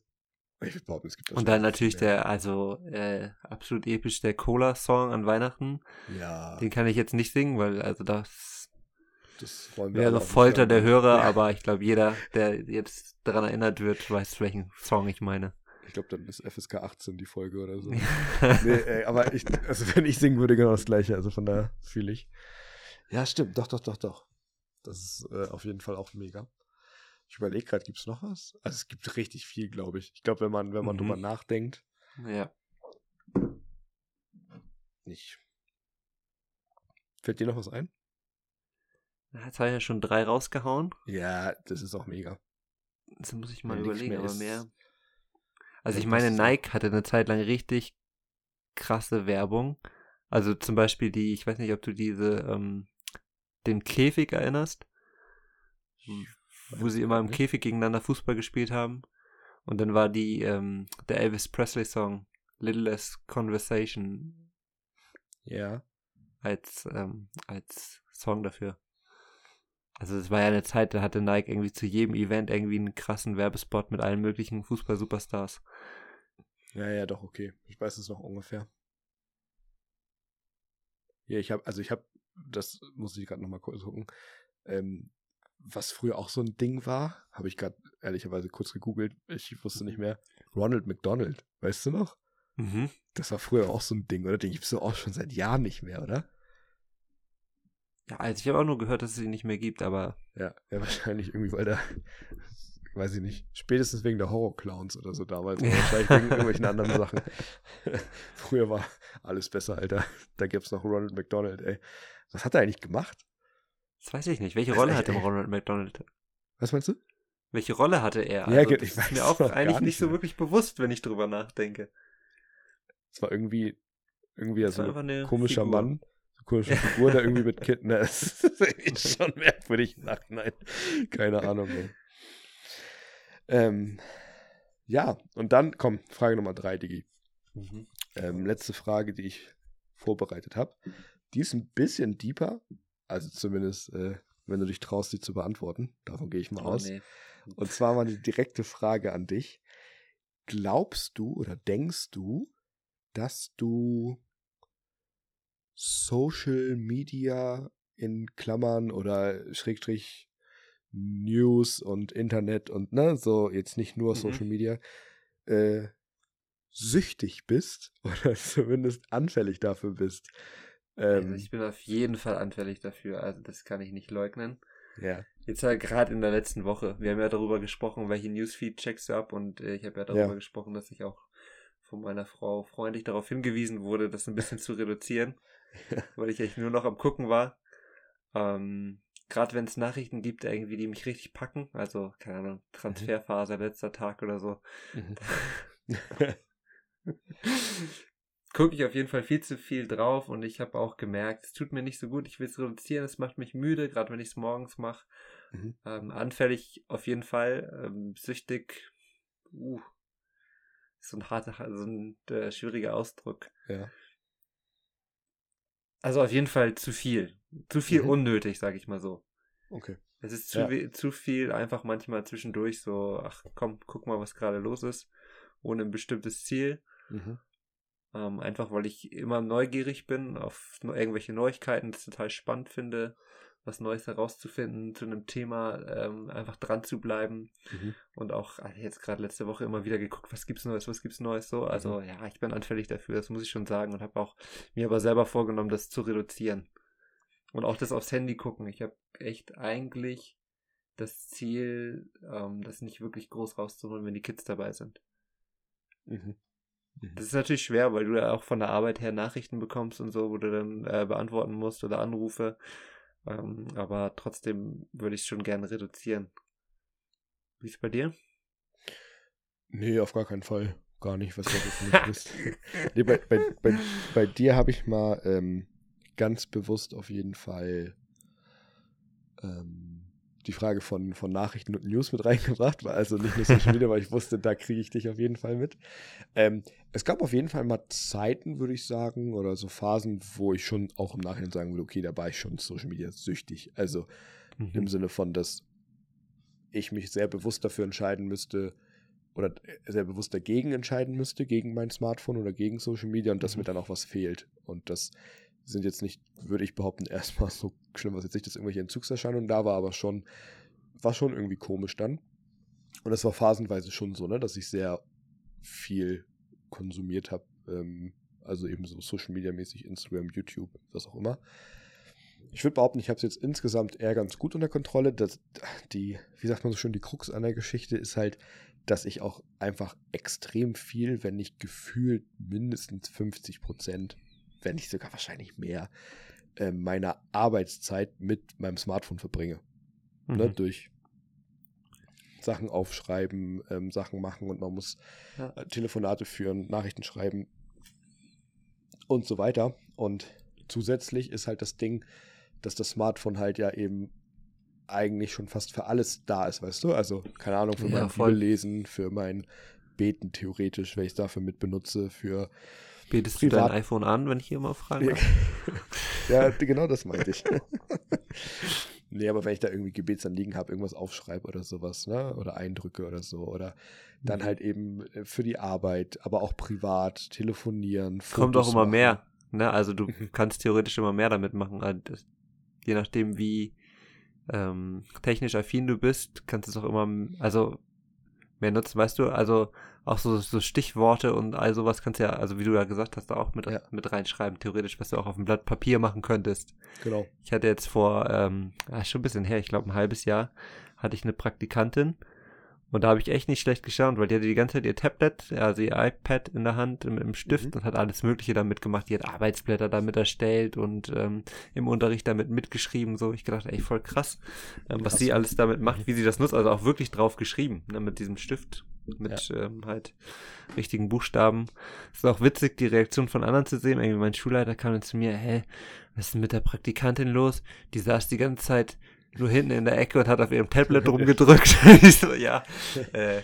Ich behaupten, Und dann natürlich der, also äh, absolut episch, der Cola-Song an Weihnachten.
Ja.
Den kann ich jetzt nicht singen, weil also das,
das
wäre Folter der Hörer, ja. aber ich glaube, jeder, der jetzt daran erinnert wird, weiß, welchen Song ich meine.
Ich glaube, dann ist FSK 18 die Folge oder so. <laughs> nee, ey, aber ich, also wenn ich singen würde, genau das gleiche. Also von da fühle ich. Ja, stimmt, doch, doch, doch, doch. Das ist äh, auf jeden Fall auch mega. Ich überlege gerade, gibt es noch was? Also es gibt richtig viel, glaube ich. Ich glaube, wenn man, wenn man mhm. drüber nachdenkt.
Ja.
Nicht. Fällt dir noch was ein?
Jetzt habe ich ja schon drei rausgehauen.
Ja, das ist auch mega.
Das muss ich mal Wenn überlegen, aber mehr. Also ich meine, Nike hatte eine Zeit lang richtig krasse Werbung. Also zum Beispiel die, ich weiß nicht, ob du diese, ähm, den Käfig erinnerst wo sie immer im Käfig gegeneinander Fußball gespielt haben. Und dann war die, ähm, der Elvis Presley Song Little Less Conversation.
Ja.
Als, ähm, als Song dafür. Also es war ja eine Zeit, da hatte Nike irgendwie zu jedem Event irgendwie einen krassen Werbespot mit allen möglichen Fußball-Superstars.
Ja, ja, doch, okay. Ich weiß es noch ungefähr. Ja, ich habe, also ich habe, das muss ich gerade nochmal kurz gucken. Ähm, was früher auch so ein Ding war, habe ich gerade ehrlicherweise kurz gegoogelt, ich wusste nicht mehr. Ronald McDonald, weißt du noch?
Mhm.
Das war früher auch so ein Ding, oder? Den gibt es auch schon seit Jahren nicht mehr, oder?
Ja, also ich habe auch nur gehört, dass es ihn nicht mehr gibt, aber.
Ja, ja, wahrscheinlich irgendwie, weil da, <laughs> weiß ich nicht, spätestens wegen der Horror-Clowns oder so damals, oder <laughs> wahrscheinlich wegen irgendwelchen anderen Sachen. <laughs> früher war alles besser, Alter. Da gibt es noch Ronald McDonald, ey. Was hat er eigentlich gemacht?
Das weiß ich nicht. Welche Rolle hatte Ronald McDonald?
Was meinst du?
Welche Rolle hatte er?
Also, ja, ich
weiß ist mir auch eigentlich nicht, nicht so wirklich bewusst, wenn ich drüber nachdenke.
Es war irgendwie, irgendwie so ein komischer Figur. Mann, komische Figur, der irgendwie mit Kitten, <laughs> das ist <laughs> schon merkwürdig im Nachhinein. Keine Ahnung, ey. Ähm, Ja, und dann, komm, Frage Nummer drei, Digi.
Mhm.
Ähm, letzte Frage, die ich vorbereitet habe. Die ist ein bisschen deeper, also zumindest, äh, wenn du dich traust, sie zu beantworten. Davon gehe ich mal
Oh,
aus.
nee.
Und zwar mal eine direkte Frage an dich. Glaubst du oder denkst du, dass du Social Media in Klammern oder Schrägstrich News und Internet und ne, so jetzt nicht nur
Mhm.
Social Media, äh, süchtig bist <laughs> oder zumindest anfällig dafür bist?
Also
Ähm,
ich bin auf jeden Fall anfällig dafür, also das kann ich nicht leugnen.
ja.
Jetzt halt gerade in der letzten Woche. Wir haben ja darüber gesprochen, welche Newsfeed checkst du ab und äh, ich habe ja darüber
Ja.
gesprochen, dass ich auch von meiner Frau freundlich darauf hingewiesen wurde, das ein bisschen zu reduzieren, <laughs> weil ich echt nur noch am gucken war. Ähm, gerade wenn es Nachrichten gibt, irgendwie, die mich richtig packen, also keine Ahnung, Transferphase, letzter Tag oder so,
Mhm. <laughs>
gucke ich auf jeden Fall viel zu viel drauf und ich habe auch gemerkt, es tut mir nicht so gut, ich will es reduzieren, es macht mich müde, gerade wenn ich es morgens mache.
Mhm.
Ähm, anfällig auf jeden Fall, ähm, süchtig, uh, so ein harter, so ein äh, schwieriger Ausdruck.
ja.
Also auf jeden Fall zu viel. Zu viel
Mhm.
unnötig, sage ich mal so.
Okay.
Es ist zu,
Ja.
zu viel einfach manchmal zwischendurch so, ach komm, guck mal, was gerade los ist, ohne ein bestimmtes Ziel.
Mhm.
Ähm, einfach weil ich immer neugierig bin auf irgendwelche Neuigkeiten, das total spannend finde, was Neues herauszufinden zu einem Thema, ähm, einfach dran zu bleiben
Mhm.
und auch ah, jetzt gerade letzte Woche immer wieder geguckt, was gibt's Neues, was gibt's Neues so. Also ja, ich bin anfällig dafür, das muss ich schon sagen und habe auch mir aber selber vorgenommen, das zu reduzieren und auch das aufs Handy gucken. Ich habe echt eigentlich das Ziel, ähm, das nicht wirklich groß rauszuholen, wenn die Kids dabei sind.
Mhm. Mhm.
Das ist natürlich schwer, weil du ja auch von der Arbeit her Nachrichten bekommst und so, wo du dann äh, beantworten musst oder Anrufe. Ähm, aber trotzdem würde ich es schon gerne reduzieren. Wie ist bei dir?
Nee, auf gar keinen Fall. Gar nicht, was du nicht <laughs> bist. nee, bei, bei, bei, bei dir habe ich mal ähm, ganz bewusst auf jeden Fall ähm, die Frage von, von Nachrichten und News mit reingebracht, weil also nicht nur Social Media, <laughs> weil ich wusste, da kriege ich dich auf jeden Fall mit. Ähm, es gab auf jeden Fall mal Zeiten, würde ich sagen, oder so Phasen, wo ich schon auch im Nachhinein sagen würde, okay, da war ich schon Social Media süchtig. Also im Sinne von, dass ich mich sehr bewusst dafür entscheiden müsste oder sehr bewusst dagegen entscheiden müsste, gegen mein Smartphone oder gegen Social Media und dass
Mhm.
mir dann auch was fehlt. Und das sind jetzt nicht, würde ich behaupten, <laughs> erstmal so schlimm, was jetzt nicht, dass irgendwelche Entzugserscheinungen da war, aber schon, war schon irgendwie komisch dann. Und das war phasenweise schon so, ne, dass ich sehr viel konsumiert habe, ähm, also eben so Social Media mäßig, Instagram, YouTube, was auch immer. Ich würde behaupten, ich habe es jetzt insgesamt eher ganz gut unter Kontrolle. Das, die, wie sagt man so schön, die Krux an der Geschichte ist halt, dass ich auch einfach extrem viel, wenn nicht gefühlt mindestens 50 Prozent, wenn nicht sogar wahrscheinlich mehr, äh, meiner Arbeitszeit mit meinem Smartphone verbringe. Ne?
Mhm.
Durch Sachen aufschreiben, ähm, Sachen machen und man muss
Ja.
äh, Telefonate führen, Nachrichten schreiben und so weiter. Und zusätzlich ist halt das Ding, dass das Smartphone halt ja eben eigentlich schon fast für alles da ist, weißt du? Also, keine Ahnung, für
Ja,
mein
voll.
Bibellesen, für mein Beten theoretisch, wenn ich es dafür mit benutze, für
Betest du dein iPhone an, wenn ich hier mal fragen
Ja, <laughs> ja, <laughs> genau das meinte ich. <laughs> nee, aber wenn ich da irgendwie Gebetsanliegen habe, irgendwas aufschreibe oder sowas, ne? Oder eindrücke oder so. Oder dann
Mhm.
halt eben äh, für die Arbeit, aber auch privat, telefonieren.
Kommt
Fotos
auch immer
machen.
mehr. Ne? Also du kannst theoretisch immer mehr damit machen. Also das- Je nachdem, wie ähm, technisch affin du bist, kannst du es auch immer, also mehr nutzen, weißt du? Also auch so, so Stichworte und all sowas kannst du ja, also wie du ja gesagt hast, da auch mit,
Ja.
mit reinschreiben, theoretisch, was du auch auf dem Blatt Papier machen könntest.
Genau.
Ich hatte jetzt vor, ähm, ja, schon ein bisschen her, ich glaube ein halbes Jahr, hatte ich eine Praktikantin und da habe ich echt nicht schlecht geschaut, weil die hatte die ganze Zeit ihr Tablet, also ihr iPad in der Hand mit dem Stift
Mhm.
und hat alles Mögliche damit gemacht. Die hat Arbeitsblätter damit erstellt und ähm, im Unterricht damit mitgeschrieben. So, ich gedacht, ey, voll krass, ähm, was
Krass.
sie alles damit macht, wie sie das nutzt. Also auch wirklich drauf geschrieben, ne, mit diesem Stift, mit ähm, halt richtigen Buchstaben. ist auch witzig, die Reaktion von anderen zu sehen. Irgendwie mein Schulleiter kam dann zu mir, hä, was ist denn mit der Praktikantin los? Die saß die ganze Zeit nur hinten in der Ecke und hat auf ihrem Tablet rumgedrückt. <laughs> ich so, ja, äh,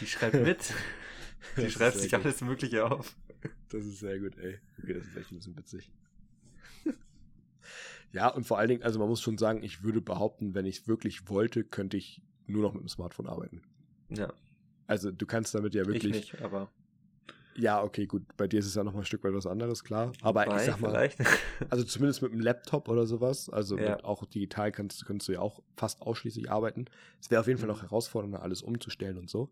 Die schreibt mit. Die schreibt sich alles Mögliche auf.
Das ist sehr gut, ey. Okay, das ist echt ein bisschen witzig. ja, und vor allen Dingen, also man muss schon sagen, ich würde behaupten, wenn ich es wirklich wollte, könnte ich nur noch mit dem Smartphone arbeiten.
Ja.
Also du kannst damit ja wirklich.
Ich nicht, aber.
Ja, okay, gut. Bei dir ist es ja noch mal ein Stück weit was anderes, klar. Aber Bei, ich sag mal, vielleicht. <laughs> also zumindest mit einem Laptop oder sowas, also ja. auch digital kannst, kannst du ja auch fast ausschließlich arbeiten. Es wäre auf jeden Fall noch mhm. herausfordernder, alles umzustellen und so.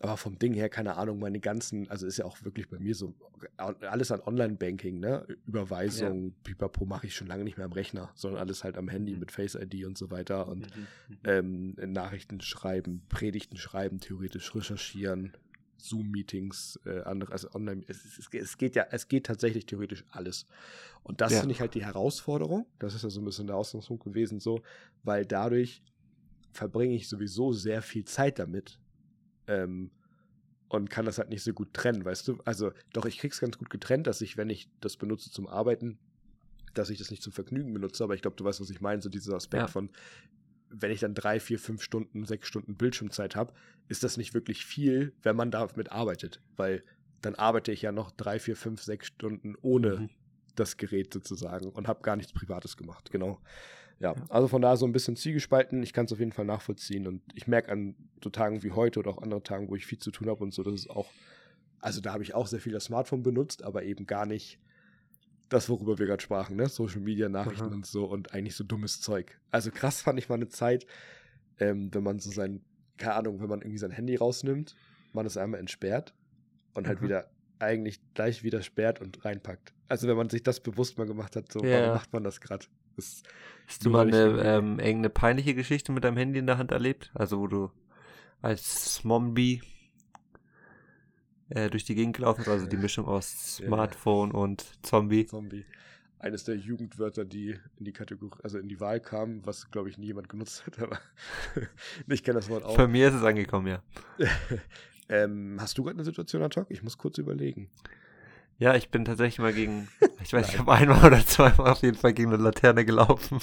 Aber vom Ding her, keine Ahnung, meine ganzen, also ist ja auch wirklich bei mir so, alles an Online-Banking, ne? Überweisung, ja. Pipapo mache ich schon lange nicht mehr am Rechner, sondern alles halt am Handy mhm. mit Face ID und so weiter und mhm. mhm. ähm, Nachrichten schreiben, Predigten schreiben, theoretisch recherchieren, Zoom-Meetings, äh, andere, also online, es, es, es, geht ja, es geht tatsächlich theoretisch alles. Und das ja. finde ich halt die Herausforderung. Das ist ja so ein bisschen der Ausgangspunkt gewesen, so, weil dadurch verbringe ich sowieso sehr viel Zeit damit. Ähm, und kann das halt nicht so gut trennen, weißt du? Also, doch, ich krieg's ganz gut getrennt, dass ich, wenn ich das benutze zum Arbeiten, dass ich das nicht zum Vergnügen benutze, aber ich glaube, du weißt, was ich meine, so dieser Aspekt ja. von, wenn ich dann drei, vier, fünf Stunden, sechs Stunden Bildschirmzeit habe, ist das nicht wirklich viel, wenn man damit arbeitet, weil dann arbeite ich ja noch drei, vier, fünf, sechs Stunden ohne mhm. das Gerät sozusagen und habe gar nichts Privates gemacht. Genau. Ja, also von daher so ein bisschen zielgespalten. Ich kann es auf jeden Fall nachvollziehen und ich merke an so Tagen wie heute oder auch anderen Tagen, wo ich viel zu tun habe und so, dass es auch, also da habe ich auch sehr viel das Smartphone benutzt, aber eben gar nicht das, worüber wir gerade sprachen, ne? Social Media, Nachrichten Aha. und so und eigentlich so dummes Zeug. Also krass fand ich mal eine Zeit, ähm, wenn man so sein, keine Ahnung, wenn man irgendwie sein Handy rausnimmt, man es einmal entsperrt und halt Aha. wieder eigentlich gleich wieder sperrt und reinpackt. Also wenn man sich das bewusst mal gemacht hat, so, ja. warum macht man das gerade?
Hast du mal eine ähm, irgendeine peinliche Geschichte mit deinem Handy in der Hand erlebt? Also wo du als Zombie äh, durch die Gegend gelaufen ist, also die Mischung aus Smartphone ja. und Zombie.
Zombie. Eines der Jugendwörter, die in die Kategorie, also in die Wahl kamen, was glaube ich nie jemand genutzt hat, aber <laughs> ich kenne das Wort auch.
Bei mir ist es angekommen, ja. <laughs>
ähm, hast du gerade eine Situation ad hoc? Ich muss kurz überlegen.
Ja, ich bin tatsächlich mal gegen, <laughs> ich weiß, ich habe einmal oder zweimal auf jeden Fall gegen eine Laterne gelaufen.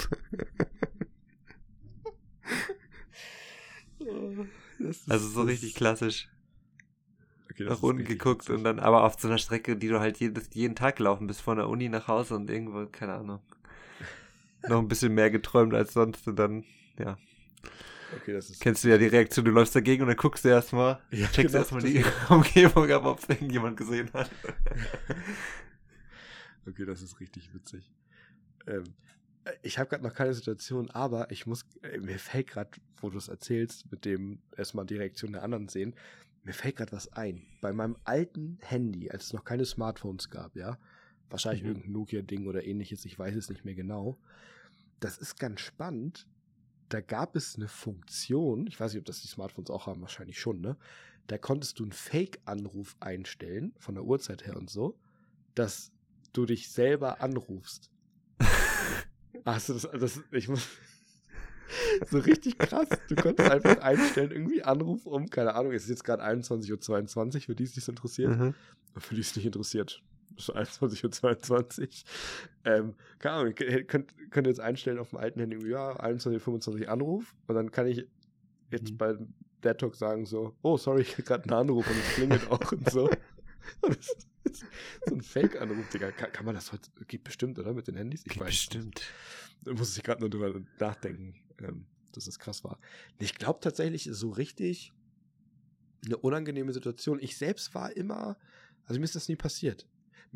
also so richtig klassisch. Okay, nach unten geguckt und dann aber auf so einer Strecke, die du halt jedes, jeden Tag gelaufen bist, von der Uni nach Hause und irgendwo, keine Ahnung, <laughs> noch ein bisschen mehr geträumt als sonst und dann, ja.
Okay, das ist
Kennst du ja die Reaktion, du läufst dagegen und dann guckst du erstmal, <laughs> ja, checkst genau, erstmal die <laughs> Umgebung ab, ob es irgendjemand gesehen hat.
okay, das ist richtig witzig. Ähm, ich habe gerade noch keine Situation, aber ich muss, äh, mir fällt gerade, wo du es erzählst, mit dem erstmal die Reaktion der anderen sehen, mir fällt gerade was ein. Bei meinem alten Handy, als es noch keine Smartphones gab, ja, wahrscheinlich mhm. irgendein Nokia-Ding oder ähnliches, ich weiß es nicht mehr genau. Das ist ganz spannend, da gab es eine Funktion, ich weiß nicht, ob das die Smartphones auch haben, wahrscheinlich schon, ne? Da konntest du einen Fake-Anruf einstellen, von der Uhrzeit her und so, dass du dich selber anrufst. <laughs> Hast du das, das, ich muss, <laughs> so richtig krass. Du konntest einfach einstellen, irgendwie Anruf um, keine Ahnung, es ist jetzt gerade 21.22 Uhr, für die es nicht interessiert. Mhm. Für die es nicht interessiert, 21.22 Uhr. Ähm, keine Ahnung, könnt, könnt jetzt einstellen auf dem alten Handy, ja, 21.25 Uhr Anruf und dann kann ich jetzt mhm. bei Dead Talk sagen so, oh, sorry, ich habe gerade einen Anruf und es klingelt auch und so. <laughs> Und das ist so ein Fake-Anruf, Digga. Kann, kann, man das heute, geht bestimmt, oder, mit den Handys?
Ich geht weiß bestimmt.
Da muss ich gerade nur drüber nachdenken, ähm, dass das krass war. Ich glaube tatsächlich, so richtig eine unangenehme Situation. Ich selbst war immer, also mir ist das nie passiert.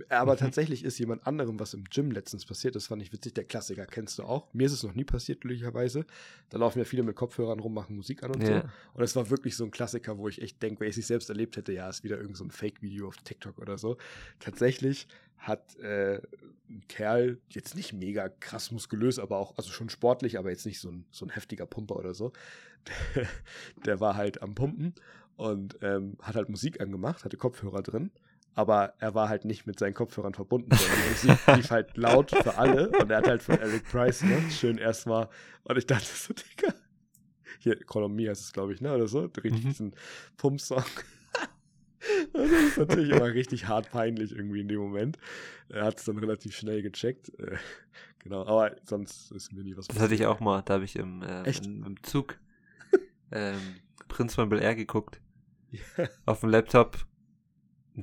Aber mhm. tatsächlich ist jemand anderem was im Gym letztens passiert. Das fand ich witzig. Der Klassiker kennst du auch. Mir ist es noch nie passiert, glücklicherweise. Da laufen ja viele mit Kopfhörern rum, machen Musik an und ja. so. Und es war wirklich so ein Klassiker, wo ich echt denke, wenn ich es selbst erlebt hätte, ja, ist wieder irgend so ein Fake-Video auf TikTok oder so. Tatsächlich hat äh, ein Kerl, jetzt nicht mega krass muskulös, aber auch, also schon sportlich, aber jetzt nicht so ein, so ein heftiger Pumper oder so. Der, <laughs> der war halt am Pumpen und ähm, hat halt Musik angemacht, hatte Kopfhörer drin aber er war halt nicht mit seinen Kopfhörern verbunden, die Musik <laughs> lief halt laut für alle und er hat halt von Eric Price, ne, schön erstmal, und ich dachte so, Digga, hier, Call heißt es, glaube ich, ne, oder so, richtig mhm. diesen Pump-Song. <laughs> das ist natürlich immer richtig hart peinlich irgendwie in dem Moment. Er hat es dann relativ schnell gecheckt. Äh, genau, aber sonst ist mir nie was
Das hatte ich auch mal, da habe ich im, äh, im, im Zug ähm, Prinz von Bel Air geguckt. <laughs> ja. auf dem Laptop.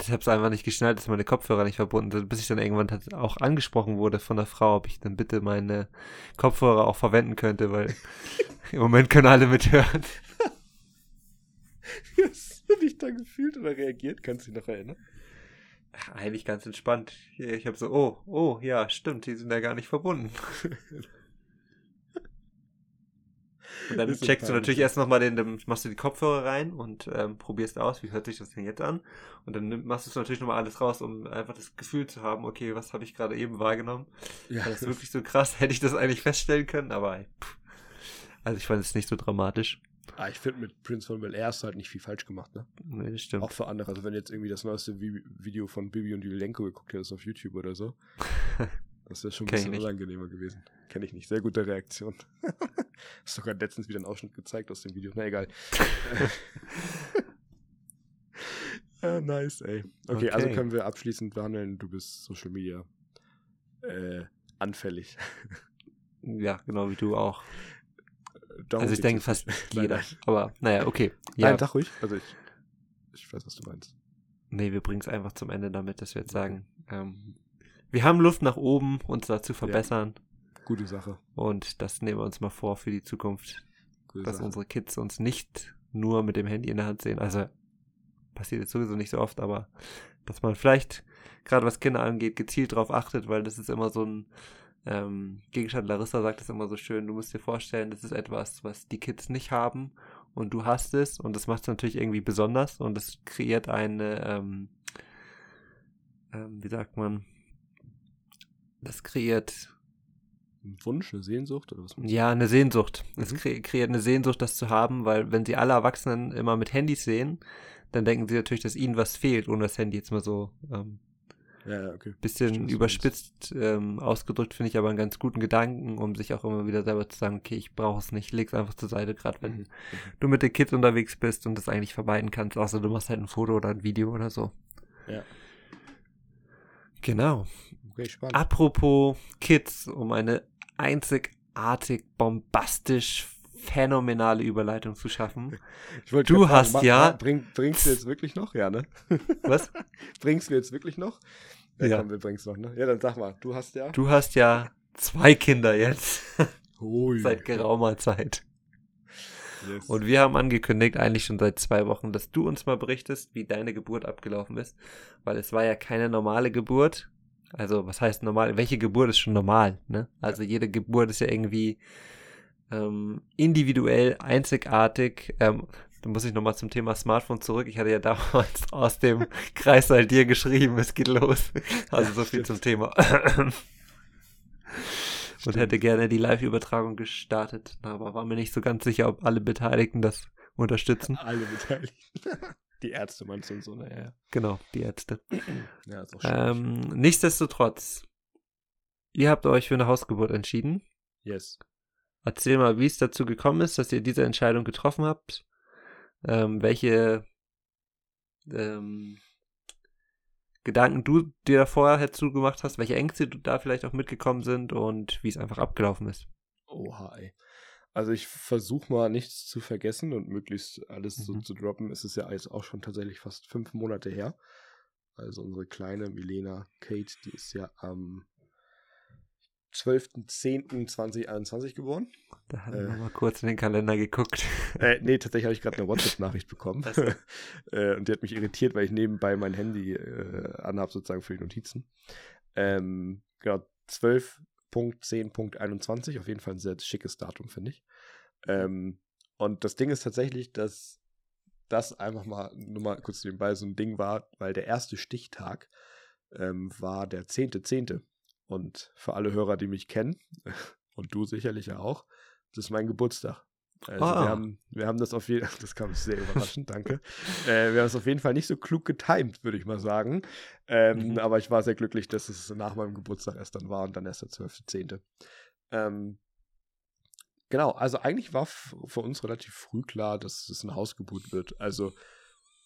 Ich habe es einfach nicht geschnallt, dass meine Kopfhörer nicht verbunden sind, bis ich dann irgendwann auch angesprochen wurde von der Frau, ob ich dann bitte meine Kopfhörer auch verwenden könnte, weil <laughs> im Moment können alle mithören.
Wie <laughs> hast du dich da gefühlt oder reagiert? Kannst du dich noch erinnern?
Eigentlich ganz entspannt. Ich habe so, oh, oh, ja, stimmt, die sind ja gar nicht verbunden. <laughs> Und dann checkst du natürlich erst nochmal den, dann machst du die Kopfhörer rein und ähm, probierst aus, wie hört sich das denn jetzt an. Und dann machst du natürlich nochmal alles raus, um einfach das Gefühl zu haben, okay, was habe ich gerade eben wahrgenommen. Ja. Das ist wirklich so krass, <laughs> hätte ich das eigentlich feststellen können, aber pff. also ich fand es nicht so dramatisch.
Ah, ich finde, mit Prince von Bel Air hast du halt nicht viel falsch gemacht, ne?
Nee, das stimmt.
Auch für andere. Also, wenn jetzt irgendwie das neueste Video von Bibi und Julenko geguckt hättest auf YouTube oder so, <laughs> das wäre schon ein bisschen unangenehmer gewesen. Kenne ich nicht. Sehr gute Reaktion. <laughs> Hast sogar letztens wieder einen Ausschnitt gezeigt aus dem Video. Na egal. ja, <laughs> nice, ey. Okay, okay, also können wir abschließend behandeln, du bist Social Media äh, anfällig.
ja, genau wie du auch. Darum also ich denke fast <laughs> jeder. Nein, nein. Aber naja, okay. Ja.
Nein, sag ruhig. Also ich, ich weiß, was du meinst.
Nee, wir bringen es einfach zum Ende damit, dass wir jetzt sagen, ähm, wir haben Luft nach oben, uns da zu verbessern.
Ja. Gute Sache.
Und das nehmen wir uns mal vor für die Zukunft. Gute dass Sache. unsere Kids uns nicht nur mit dem Handy in der Hand sehen. Also passiert jetzt sowieso nicht so oft, aber dass man vielleicht, gerade was Kinder angeht, gezielt darauf achtet, weil das ist immer so ein ähm, Gegenstand, Larissa sagt es immer so schön, du musst dir vorstellen, das ist etwas, was die Kids nicht haben und du hast es und das macht es natürlich irgendwie besonders und es kreiert eine, ähm, ähm, wie sagt man, das kreiert
ein Wunsch, eine Sehnsucht oder was?
Ja, eine Sehnsucht. Es mhm. kre kreiert eine Sehnsucht, das zu haben, weil wenn sie alle Erwachsenen immer mit Handys sehen, dann denken sie natürlich, dass ihnen was fehlt, ohne das Handy jetzt mal so ähm,
ja, okay.
Bisschen überspitzt ähm, ausgedrückt, finde ich aber einen ganz guten Gedanken, um sich auch immer wieder selber zu sagen, okay, ich brauche es nicht, leg's einfach zur Seite, gerade wenn mhm. du mit den Kids unterwegs bist und das eigentlich vermeiden kannst, außer du machst halt ein Foto oder ein Video oder so.
Ja.
Genau.
Okay, spannend.
Apropos Kids, um eine einzigartig bombastisch phänomenale Überleitung zu schaffen.
du fragen, hast ja. Bring, bringst du jetzt wirklich noch? Ja, ne? <laughs>
Was?
bringst du jetzt wirklich noch? Ja, ja. Komm, wir bringst noch, ne? Ja, dann sag mal, du hast ja.
Du hast ja zwei Kinder jetzt. Ui. Seit geraumer Zeit. Yes. Und wir haben angekündigt, eigentlich schon seit zwei Wochen, dass du uns mal berichtest, wie deine Geburt abgelaufen ist. Weil es war ja keine normale Geburt. Also, was heißt normal? Welche Geburt ist schon normal, ne? Also, ja. jede Geburt ist ja irgendwie ähm, individuell, einzigartig. Ähm, da muss ich nochmal zum Thema Smartphone zurück. Ich hatte ja <laughs> damals aus dem Kreißsaal dir geschrieben, es geht los. Also so viel zum Thema. <clears throat> Und hätte gerne die Live-Übertragung gestartet, aber war mir nicht so ganz sicher, ob alle Beteiligten das unterstützen.
Alle Beteiligten. <laughs> Die Ärzte meinst du und so, naja.
Genau, die Ärzte. <clears throat>
ja, ist auch
ähm, nichtsdestotrotz, ihr habt euch für eine Hausgeburt entschieden.
Yes.
Erzähl mal, wie es dazu gekommen ist, dass ihr diese Entscheidung getroffen habt. Ähm, welche ähm, Gedanken du dir vorher dazu gemacht hast, welche Ängste du da vielleicht auch mitgekommen sind und wie es einfach abgelaufen ist.
Oha, ey. Also ich versuche mal nichts zu vergessen und möglichst alles mhm. so zu droppen. Es ist ja jetzt auch schon tatsächlich fast fünf Monate her. Also unsere kleine Milena Kate, die ist ja am 12.10.2021 geboren.
Da haben wir äh, mal kurz in den Kalender geguckt.
Äh, nee, tatsächlich habe ich gerade eine WhatsApp-Nachricht bekommen. <laughs> äh, und die hat mich irritiert, weil ich nebenbei mein Handy äh, anhabe, sozusagen für die Notizen. Ähm, genau, 12.10.21, auf jeden Fall ein sehr schickes Datum, finde ich. Ähm, und das Ding ist tatsächlich, dass das einfach mal, nur mal kurz nebenbei so ein Ding war, weil der erste Stichtag ähm, war der 10.10. .10. Und für alle Hörer, die mich kennen, <laughs> und du sicherlich ja auch, das ist mein Geburtstag. Also ah. wir, haben, wir haben das auf jeden Fall, <laughs> das kam sehr überraschend, danke. Äh, wir haben es auf jeden Fall nicht so klug getimt, würde ich mal sagen. Ähm, mhm. Aber ich war sehr glücklich, dass es nach meinem Geburtstag erst dann war und dann erst der 12.10. Ähm, genau, also eigentlich war für uns relativ früh klar, dass es eine Hausgeburt wird. Also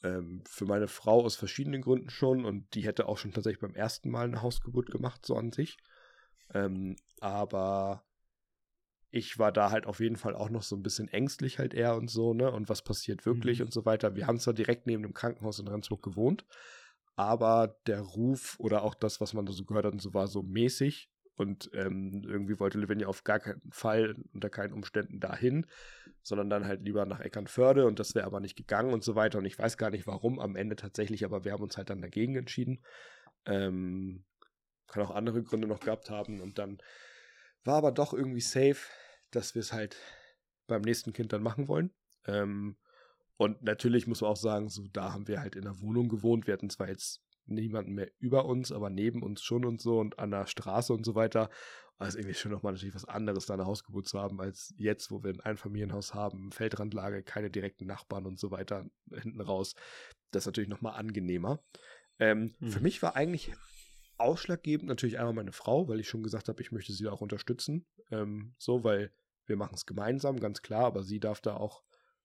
ähm, für meine Frau aus verschiedenen Gründen schon und die hätte auch schon tatsächlich beim ersten Mal eine Hausgeburt gemacht, so an sich. Ähm, aber ich war da halt auf jeden Fall auch noch so ein bisschen ängstlich halt eher und so, ne? Und was passiert wirklich mhm. und so weiter. Wir haben zwar direkt neben dem Krankenhaus in Rendsburg gewohnt, aber der Ruf oder auch das, was man da so gehört hat und so, war so mäßig. Und ähm, irgendwie wollte Lavinia auf gar keinen Fall unter keinen Umständen dahin, sondern dann halt lieber nach Eckernförde und das wäre aber nicht gegangen und so weiter. Und ich weiß gar nicht warum am Ende tatsächlich, aber wir haben uns halt dann dagegen entschieden. Ähm, kann auch andere Gründe noch gehabt haben. Und dann war aber doch irgendwie safe, dass wir es halt beim nächsten Kind dann machen wollen. Ähm, und natürlich muss man auch sagen, so da haben wir halt in der Wohnung gewohnt. Wir hatten zwar jetzt niemanden mehr über uns, aber neben uns schon und so und an der Straße und so weiter. Also irgendwie schon nochmal natürlich was anderes, da eine Hausgeburt zu haben, als jetzt, wo wir ein Einfamilienhaus haben, Feldrandlage, keine direkten Nachbarn und so weiter hinten raus. Das ist natürlich nochmal angenehmer. Ähm, hm. Für mich war eigentlich ausschlaggebend natürlich einmal meine Frau, weil ich schon gesagt habe, ich möchte sie da auch unterstützen. Ähm, so, weil wir machen es gemeinsam, ganz klar, aber sie darf da auch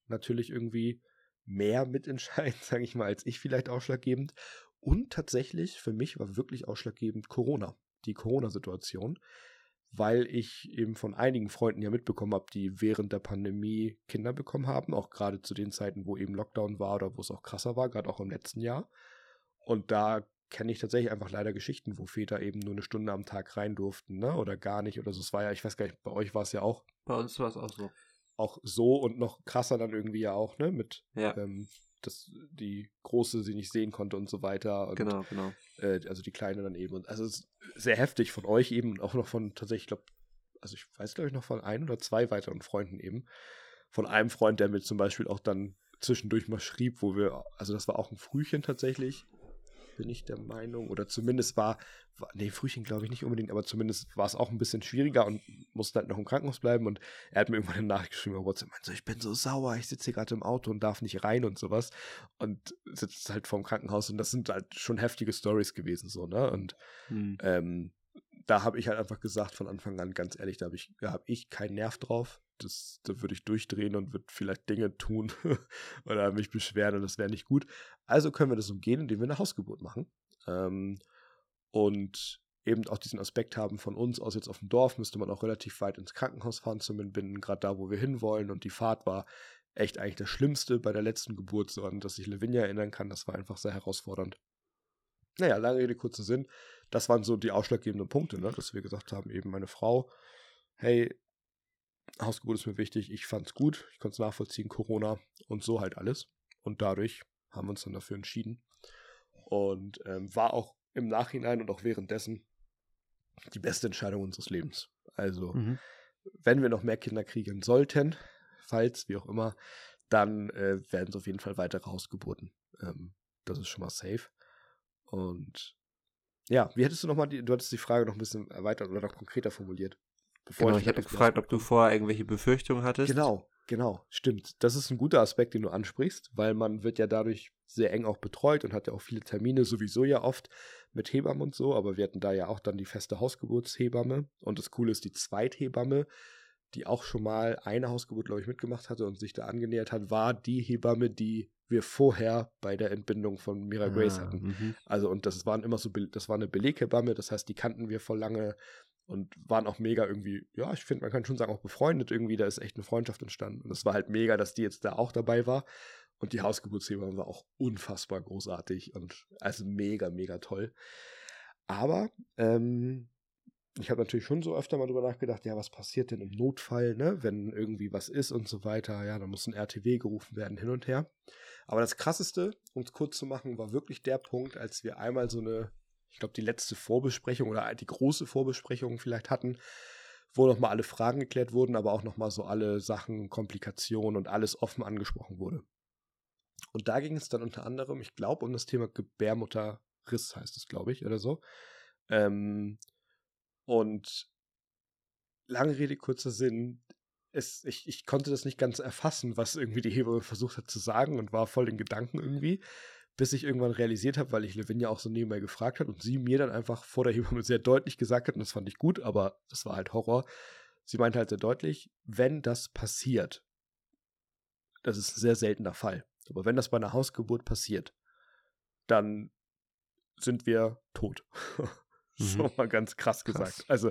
natürlich irgendwie mehr <laughs> mitentscheiden, sage ich mal, als ich vielleicht ausschlaggebend. Und tatsächlich, für mich war wirklich ausschlaggebend Corona, die Corona-Situation, weil ich eben von einigen Freunden ja mitbekommen habe, die während der Pandemie Kinder bekommen haben, auch gerade zu den Zeiten, wo eben Lockdown war oder wo es auch krasser war, gerade auch im letzten Jahr. Und da kenne ich tatsächlich einfach leider Geschichten, wo Väter eben nur eine Stunde am Tag rein durften, ne? Oder gar nicht. Oder so. Es war ja, ich weiß gar nicht, bei euch war es ja auch.
Bei uns war es auch so.
Auch so und noch krasser dann irgendwie ja auch, ne? Mit ja. ähm, dass die große sie nicht sehen konnte und so weiter. Und,
genau, genau.
Äh, also die kleine dann eben. Und also sehr heftig von euch eben und auch noch von tatsächlich, ich glaube, also ich weiß glaube ich noch von ein oder zwei weiteren Freunden eben. Von einem Freund, der mir zum Beispiel auch dann zwischendurch mal schrieb, wo wir, also das war auch ein Frühchen tatsächlich, bin ich der Meinung. Oder zumindest war, war nee, Frühchen glaube ich nicht unbedingt, aber zumindest war es auch ein bisschen schwieriger und musste halt noch im Krankenhaus bleiben. Und er hat mir irgendwann eine Nachricht geschrieben auf WhatsApp, meinte so, ich bin so sauer, ich sitze hier gerade im Auto und darf nicht rein und sowas. Und sitzt halt vorm Krankenhaus und das sind halt schon heftige Stories gewesen, so, ne? Und hm. ähm, da habe ich halt einfach gesagt von Anfang an, ganz ehrlich, da habe ich, hab ich keinen Nerv drauf. Das, da würde ich durchdrehen und würde vielleicht Dinge tun <laughs> oder mich beschweren und das wäre nicht gut. Also können wir das umgehen, indem wir eine Hausgeburt machen. Ähm, und eben auch diesen Aspekt haben von uns aus jetzt auf dem Dorf, müsste man auch relativ weit ins Krankenhaus fahren zum Entbinden, gerade da, wo wir hinwollen. Und die Fahrt war echt eigentlich das Schlimmste bei der letzten Geburt, so an das ich Lavinia erinnern kann. Das war einfach sehr herausfordernd. Naja, lange Rede, kurzer Sinn. Das waren so die ausschlaggebenden Punkte, ne? dass wir gesagt haben, eben meine Frau, hey, Hausgeburt ist mir wichtig, ich fand's gut, ich konnte es nachvollziehen, Corona und so halt alles. Und dadurch haben wir uns dann dafür entschieden. Und ähm, war auch im Nachhinein und auch währenddessen die beste Entscheidung unseres Lebens. Also, mhm. wenn wir noch mehr Kinder kriegen sollten, falls, wie auch immer, dann äh, werden es auf jeden Fall weitere Hausgeburten. Ähm, das ist schon mal safe. Und ja, wie hättest du nochmal die, du hattest die Frage noch ein bisschen erweitert oder noch konkreter formuliert.
Genau, ich, ich hatte gefragt, ob du vorher irgendwelche Befürchtungen hattest.
Genau, genau, stimmt. Das ist ein guter Aspekt, den du ansprichst, weil man wird ja dadurch sehr eng auch betreut und hat ja auch viele Termine, sowieso ja oft mit Hebammen und so, aber wir hatten da ja auch dann die feste Hausgeburtshebamme und das Coole ist, die Zweithebamme, die auch schon mal eine Hausgeburt, glaube ich, mitgemacht hatte und sich da angenähert hat, war die Hebamme, die wir vorher bei der Entbindung von Mira Grace ah, hatten. Mhm. Also, und das waren immer so, das war eine Beleghebamme, das heißt, die kannten wir vor lange und waren auch mega irgendwie, ja, ich finde, man kann schon sagen, auch befreundet irgendwie, da ist echt eine Freundschaft entstanden. Und es war halt mega, dass die jetzt da auch dabei war. Und die Hausgeburtshebamme war auch unfassbar großartig und also mega, mega toll. Aber ähm, ich habe natürlich schon so öfter mal drüber nachgedacht, ja, was passiert denn im Notfall, ne, wenn irgendwie was ist und so weiter. Ja, da muss ein RTW gerufen werden, hin und her. Aber das Krasseste, um es kurz zu machen, war wirklich der Punkt, als wir einmal so eine, ich glaube, die letzte Vorbesprechung oder die große Vorbesprechung vielleicht hatten, wo nochmal alle Fragen geklärt wurden, aber auch nochmal so alle Sachen, Komplikationen und alles offen angesprochen wurde. Und da ging es dann unter anderem, ich glaube, um das Thema Gebärmutterriss heißt es, glaube ich, oder so. Ähm, und lange Rede, kurzer Sinn, es, ich, ich konnte das nicht ganz erfassen, was irgendwie die Hebamme versucht hat zu sagen und war voll in Gedanken irgendwie, bis ich irgendwann realisiert habe, weil ich Lavinia auch so nebenbei gefragt hat und sie mir dann einfach vor der Hebamme sehr deutlich gesagt hat, und das fand ich gut, aber das war halt Horror. Sie meinte halt sehr deutlich, wenn das passiert, das ist ein sehr seltener Fall, aber wenn das bei einer Hausgeburt passiert, dann sind wir tot. <laughs> Mhm. So mal ganz krass gesagt. Krass. Also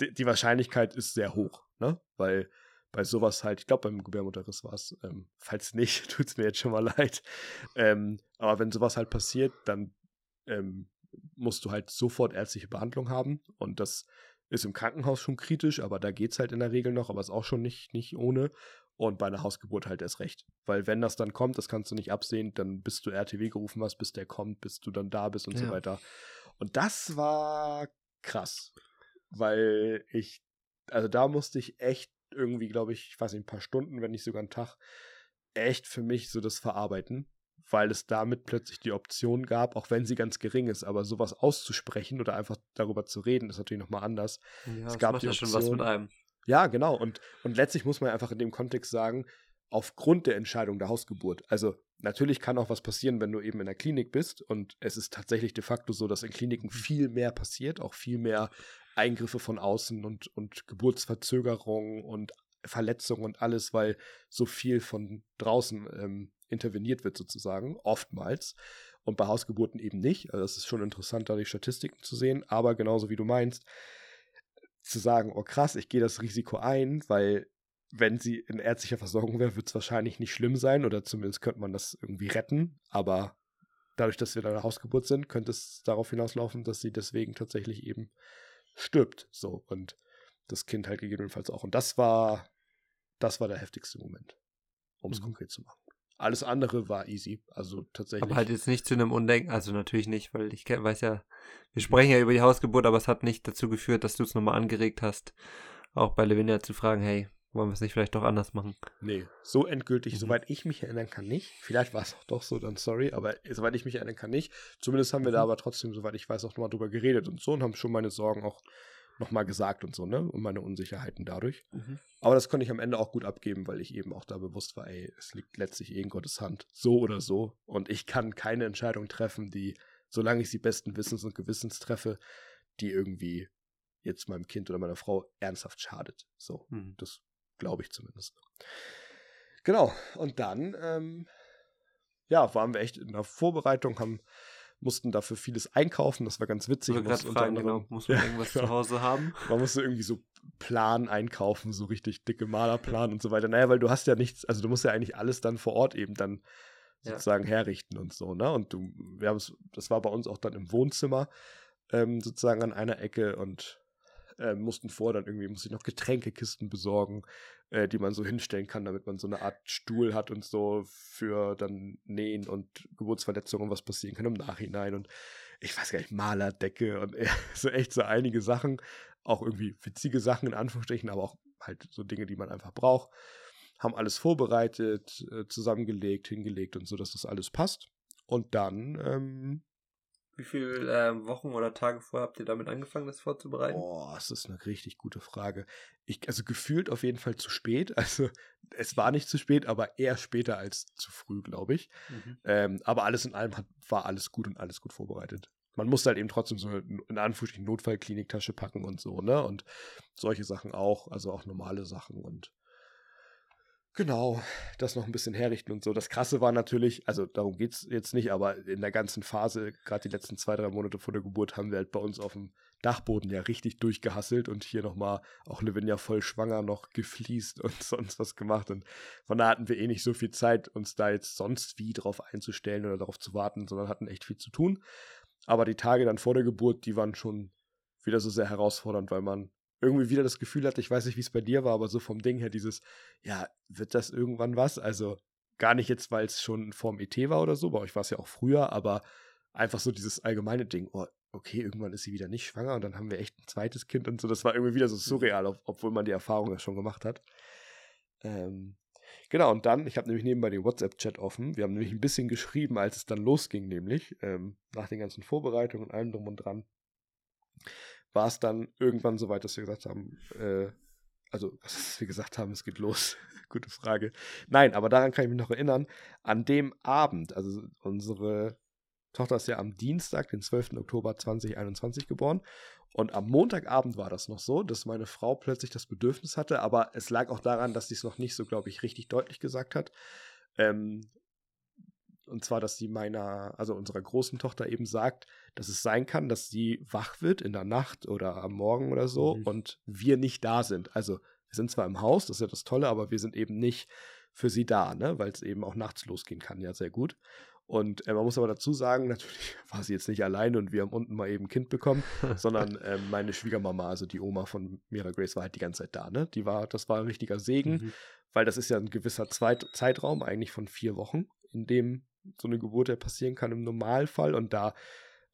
die, die, Wahrscheinlichkeit ist sehr hoch, ne? Weil bei sowas halt, ich glaube beim Gebärmutterriss war es, ähm, falls nicht, <laughs> tut es mir jetzt schon mal leid. Ähm, aber wenn sowas halt passiert, dann ähm, musst du halt sofort ärztliche Behandlung haben und das ist im Krankenhaus schon kritisch, aber da geht es halt in der Regel noch, aber ist auch schon nicht, nicht ohne. Und bei einer Hausgeburt halt erst recht. Weil wenn das dann kommt, das kannst du nicht absehen, dann bist du RTW gerufen hast, bis der kommt, bis du dann da bist und ja. so weiter. Und das war krass. Weil ich, also da musste ich echt irgendwie, glaube ich, ich weiß nicht, ein paar Stunden, wenn nicht sogar einen Tag, echt für mich so das verarbeiten weil es damit plötzlich die Option gab, auch wenn sie ganz gering ist, aber sowas auszusprechen oder einfach darüber zu reden, ist natürlich nochmal anders.
Ja, es gab macht ja schon was mit einem.
Ja, genau. Und, und letztlich muss man einfach in dem Kontext sagen, aufgrund der Entscheidung der Hausgeburt. Also natürlich kann auch was passieren, wenn du eben in der Klinik bist. Und es ist tatsächlich de facto so, dass in Kliniken mhm. viel mehr passiert, auch viel mehr Eingriffe von außen und, und Geburtsverzögerungen und Verletzungen und alles, weil so viel von draußen ähm, interveniert wird sozusagen, oftmals. Und bei Hausgeburten eben nicht. Also es ist schon interessant, da die Statistiken zu sehen. Aber genauso wie du meinst, zu sagen, oh krass, ich gehe das Risiko ein, weil wenn sie in ärztlicher Versorgung wäre, wird es wahrscheinlich nicht schlimm sein oder zumindest könnte man das irgendwie retten. Aber dadurch, dass wir da eine Hausgeburt sind, könnte es darauf hinauslaufen, dass sie deswegen tatsächlich eben stirbt. So und das Kind halt gegebenenfalls auch. Und das war, das war der heftigste Moment, um es mhm. konkret zu machen. Alles andere war easy. Also tatsächlich.
Aber halt jetzt nicht zu einem Undenken, also natürlich nicht, weil ich weiß ja, wir sprechen ja über die Hausgeburt, aber es hat nicht dazu geführt, dass du es nochmal angeregt hast, auch bei Lavinia zu fragen, hey, wollen wir es nicht vielleicht doch anders machen?
Nee, so endgültig, mhm. soweit ich mich erinnern kann, nicht. Vielleicht war es auch doch so, dann sorry, aber soweit ich mich erinnern kann, nicht. Zumindest haben wir mhm. da aber trotzdem, soweit ich weiß, auch nochmal drüber geredet und so und haben schon meine Sorgen auch nochmal gesagt und so, ne? Und meine Unsicherheiten dadurch. Mhm. Aber das konnte ich am Ende auch gut abgeben, weil ich eben auch da bewusst war, ey, es liegt letztlich eh in Gottes Hand. So oder so. Und ich kann keine Entscheidung treffen, die, solange ich sie besten Wissens und Gewissens treffe, die irgendwie jetzt meinem Kind oder meiner Frau ernsthaft schadet. So, mhm. das glaube ich zumindest. Genau. Und dann, ähm, ja, waren wir echt in der Vorbereitung, haben mussten dafür vieles einkaufen, das war ganz witzig.
Ich gerade fragen, genau, muss man <laughs> ja, irgendwas genau. zu Hause haben?
Man musste irgendwie so Plan einkaufen, so richtig dicke Malerplan und so weiter. Naja, weil du hast ja nichts, also du musst ja eigentlich alles dann vor Ort eben dann sozusagen ja. herrichten und so, ne? Und du, wir haben es, das war bei uns auch dann im Wohnzimmer ähm, sozusagen an einer Ecke und äh, mussten vor dann irgendwie, musste ich noch Getränkekisten besorgen, äh, die man so hinstellen kann, damit man so eine Art Stuhl hat und so für dann Nähen und Geburtsverletzungen, was passieren kann im Nachhinein und ich weiß gar nicht, Malerdecke und äh, <laughs> so echt so einige Sachen, auch irgendwie witzige Sachen in Anführungsstrichen, aber auch halt so Dinge, die man einfach braucht. Haben alles vorbereitet, äh, zusammengelegt, hingelegt und so, dass das alles passt. Und dann ähm,
wie viele äh, Wochen oder Tage vorher habt ihr damit angefangen, das vorzubereiten?
Boah, das ist eine richtig gute Frage. Ich, also gefühlt auf jeden Fall zu spät. <laughs> Also es war nicht zu spät, aber eher später als zu früh, glaube ich. Mhm. Ähm, aber alles in allem hat, war alles gut und alles gut vorbereitet. Man musste halt eben trotzdem so in Anführungsstrichen Notfallkliniktasche packen und so, ne? Und solche Sachen auch, also auch normale Sachen und Genau, das noch ein bisschen herrichten und so. Das Krasse war natürlich, also darum geht es jetzt nicht, aber in der ganzen Phase, gerade die letzten zwei, drei Monate vor der Geburt, haben wir halt bei uns auf dem Dachboden ja richtig durchgehasselt und hier nochmal auch Lavinia voll schwanger noch gefliest und <laughs> sonst was gemacht. Und von da hatten wir eh nicht so viel Zeit, uns da jetzt sonst wie drauf einzustellen oder darauf zu warten, sondern hatten echt viel zu tun. Aber die Tage dann vor der Geburt, die waren schon wieder so sehr herausfordernd, weil man irgendwie wieder das Gefühl hatte, ich weiß nicht, wie es bei dir war, aber so vom Ding her dieses, ja, wird das irgendwann was? Also gar nicht jetzt, weil es schon vorm ET war oder so, bei euch war es ja auch früher, aber einfach so dieses allgemeine Ding, oh, okay, irgendwann ist sie wieder nicht schwanger und dann haben wir echt ein zweites Kind und so. Das war irgendwie wieder so mhm. surreal, obwohl man die Erfahrung ja schon gemacht hat. Ähm, genau, und dann, ich habe nämlich nebenbei den WhatsApp-Chat offen. Wir haben nämlich ein bisschen geschrieben, als es dann losging, nämlich ähm, nach den ganzen Vorbereitungen und allem drum und dran war es dann irgendwann so weit, dass wir gesagt haben, äh, also, was wir gesagt haben, es geht los. <laughs> Gute Frage. Nein, aber daran kann ich mich noch erinnern. An dem Abend, also unsere Tochter ist ja am Dienstag, den 12. Oktober 2021 geboren. Und am Montagabend war das noch so, dass meine Frau plötzlich das Bedürfnis hatte, aber es lag auch daran, dass sie es noch nicht so, glaube ich, richtig deutlich gesagt hat. Ähm, und zwar, dass sie meiner, also unserer großen Tochter eben sagt, dass es sein kann, dass sie wach wird in der Nacht oder am Morgen oder so mhm. und wir nicht da sind. Also wir sind zwar im Haus, das ist ja das Tolle, aber wir sind eben nicht für sie da, ne? weil es eben auch nachts losgehen kann, ja, sehr gut. Und äh, man muss aber dazu sagen, <laughs> natürlich war sie jetzt nicht alleine und wir haben unten mal eben ein Kind bekommen, <laughs> sondern äh, meine Schwiegermama, also die Oma von Mira Grace, war halt die ganze Zeit da. Ne? Die war, das war ein richtiger Segen, mhm. weil das ist ja ein gewisser Zweit Zeitraum, eigentlich von vier Wochen, in dem so eine Geburt ja passieren kann im Normalfall. Und da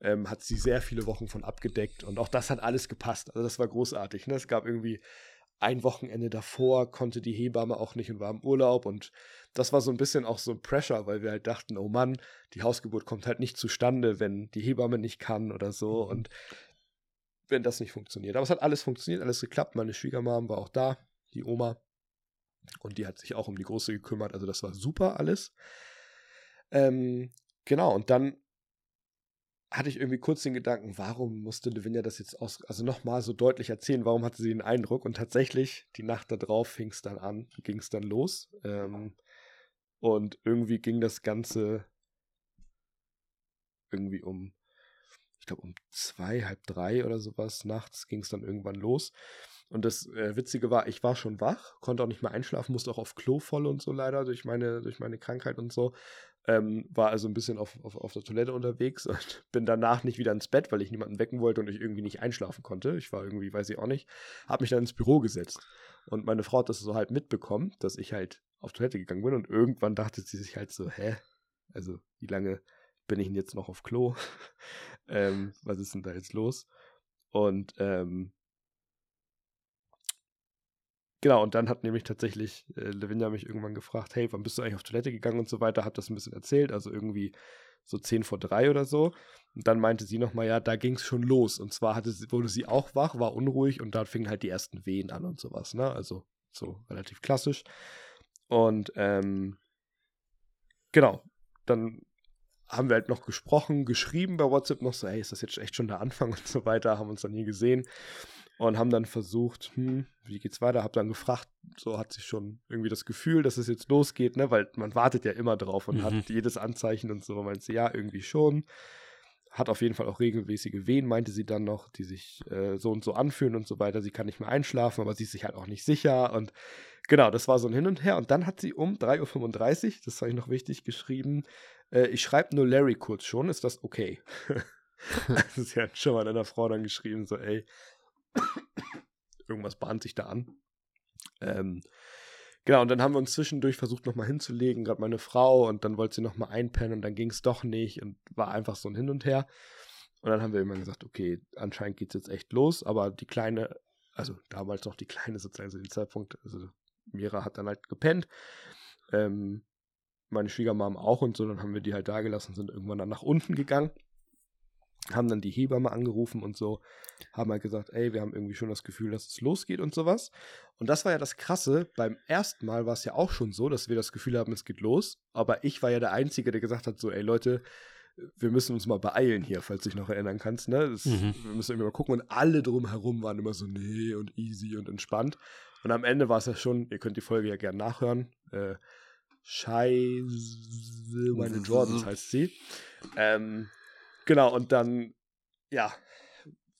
ähm, hat sie sehr viele Wochen von abgedeckt. Und auch das hat alles gepasst. Also das war großartig. Ne? Es gab irgendwie ein Wochenende davor, konnte die Hebamme auch nicht und war im Urlaub. Und das war so ein bisschen auch so ein Pressure, weil wir halt dachten, oh Mann, die Hausgeburt kommt halt nicht zustande, wenn die Hebamme nicht kann oder so. Mhm. Und wenn das nicht funktioniert. Aber es hat alles funktioniert, alles geklappt. Meine Schwiegermam war auch da, die Oma. Und die hat sich auch um die Große gekümmert. Also das war super alles. Ähm, genau, und dann hatte ich irgendwie kurz den Gedanken, warum musste Lavinia das jetzt aus, also nochmal so deutlich erzählen, warum hatte sie den Eindruck? Und tatsächlich, die Nacht darauf fing es dann an, ging es dann los. Ähm, und irgendwie ging das Ganze irgendwie um, ich glaube um zwei, halb drei oder sowas nachts ging es dann irgendwann los. Und das äh, Witzige war, ich war schon wach, konnte auch nicht mehr einschlafen, musste auch auf Klo voll und so leider durch meine, durch meine Krankheit und so. Ähm, war also ein bisschen auf, auf, auf der Toilette unterwegs <laughs> und bin danach nicht wieder ins Bett, weil ich niemanden wecken wollte und ich irgendwie nicht einschlafen konnte. Ich war irgendwie, weiß ich auch nicht, habe mich dann ins Büro gesetzt. Und meine Frau hat das so halt mitbekommen, dass ich halt auf Toilette gegangen bin und irgendwann dachte sie sich halt so, hä? Also, wie lange bin ich denn jetzt noch auf Klo? <laughs> ähm, was ist denn da jetzt los? Und ähm, Genau, und dann hat nämlich tatsächlich äh, Lavinia mich irgendwann gefragt, hey, wann bist du eigentlich auf Toilette gegangen und so weiter, hat das ein bisschen erzählt, also irgendwie so 10 vor 3 oder so. Und dann meinte sie nochmal, ja, da ging es schon los. Und zwar hatte wurde sie auch wach, war unruhig und dann fingen halt die ersten Wehen an und sowas, ne? Also so relativ klassisch. Und ähm, genau, dann haben wir halt noch gesprochen, geschrieben bei WhatsApp noch so, hey, ist das jetzt echt schon der Anfang <laughs> und so weiter, haben uns dann nie gesehen und haben dann versucht, hm, wie geht's weiter? Hab dann gefragt, so hat sich schon irgendwie das Gefühl, dass es jetzt losgeht, ne? Weil man wartet ja immer drauf und mhm. hat jedes Anzeichen und so. Meint sie, ja, irgendwie schon. Hat auf jeden Fall auch regelmäßige Wehen, meinte sie dann noch, die sich äh, so und so anfühlen und so weiter. Sie kann nicht mehr einschlafen, aber sie ist sich halt auch nicht sicher. Und genau, das war so ein Hin und Her. Und dann hat sie um 3.35 Uhr, das habe ich noch wichtig geschrieben, äh, ich schreibe nur Larry kurz schon, ist das okay? <laughs> <laughs> also sie hat schon mal einer Frau dann geschrieben, so, ey, <coughs> Irgendwas bahnt sich da an. Ähm, genau, und dann haben wir uns zwischendurch versucht, nochmal hinzulegen, gerade meine Frau, und dann wollte sie nochmal einpennen und dann ging es doch nicht und war einfach so ein Hin und Her. Und dann haben wir immer gesagt, okay, anscheinend geht es jetzt echt los, aber die Kleine, also damals noch die Kleine sozusagen zu dem Zeitpunkt, also Mira hat dann halt gepennt. Ähm, meine Schwiegermam auch und so, dann haben wir die halt da gelassen, sind irgendwann dann nach unten gegangen haben dann die Hebamme angerufen und so, haben halt gesagt, ey, wir haben irgendwie schon das Gefühl, dass es losgeht und sowas. Und das war ja das Krasse, beim ersten Mal war es ja auch schon so, dass wir das Gefühl haben, es geht los, aber ich war ja der Einzige, der gesagt hat, so, ey Leute, wir müssen uns mal beeilen hier, falls du dich noch erinnern kannst, ne? Das, mhm. Wir müssen irgendwie mal gucken und alle drumherum waren immer so, nee und easy und entspannt. Und am Ende war es ja schon, ihr könnt die Folge ja gerne nachhören, äh, Scheiße, meine <laughs> Jordans heißt sie. Ähm, Genau, und dann, ja,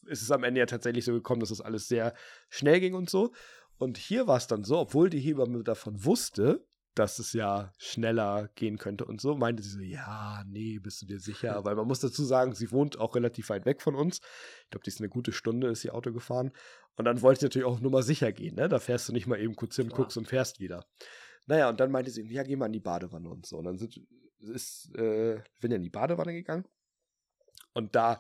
ist es am Ende ja tatsächlich so gekommen, dass das alles sehr schnell ging und so. Und hier war es dann so, obwohl die Hebamme davon wusste, dass es ja schneller gehen könnte und so, meinte sie so, ja, nee, bist du dir sicher? Weil man muss dazu sagen, sie wohnt auch relativ weit weg von uns. Ich glaube, die ist eine gute Stunde, ist sie Auto gefahren. Und dann wollte sie natürlich auch nur mal sicher gehen, ne? Da fährst du nicht mal eben kurz hin, guckst und fährst wieder. Naja, und dann meinte sie, ja, geh mal in die Badewanne und so. Und dann sind, ist, äh, bin ja in die Badewanne gegangen und da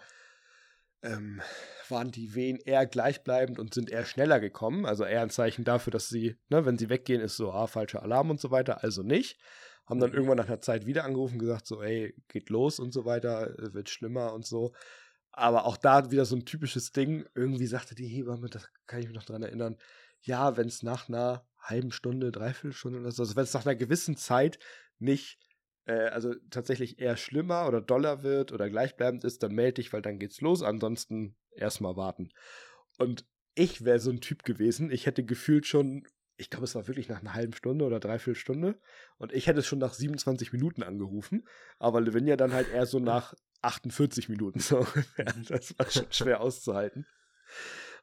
ähm, waren die Wehen eher gleichbleibend und sind eher schneller gekommen. Also eher ein Zeichen dafür, dass sie, ne, wenn sie weggehen, ist so, ah, falscher Alarm und so weiter. Also nicht. Haben dann mhm. irgendwann nach einer Zeit wieder angerufen, gesagt, so, ey, geht los und so weiter, wird schlimmer und so. Aber auch da wieder so ein typisches Ding. Irgendwie sagte die Hebamme, das kann ich mich noch dran erinnern, ja, wenn es nach einer halben Stunde, dreiviertel Stunde oder so, also wenn es nach einer gewissen Zeit nicht äh, also tatsächlich eher schlimmer oder doller wird oder gleichbleibend ist, dann melde dich, weil dann geht's los. Ansonsten erstmal warten. Und ich wäre so ein Typ gewesen. Ich hätte gefühlt schon ich glaube, es war wirklich nach einer halben Stunde oder dreiviertel Stunde. Und ich hätte es schon nach 27 Minuten angerufen. Aber Lavinia dann halt eher so nach 48 Minuten so mhm. Das war schon schwer auszuhalten.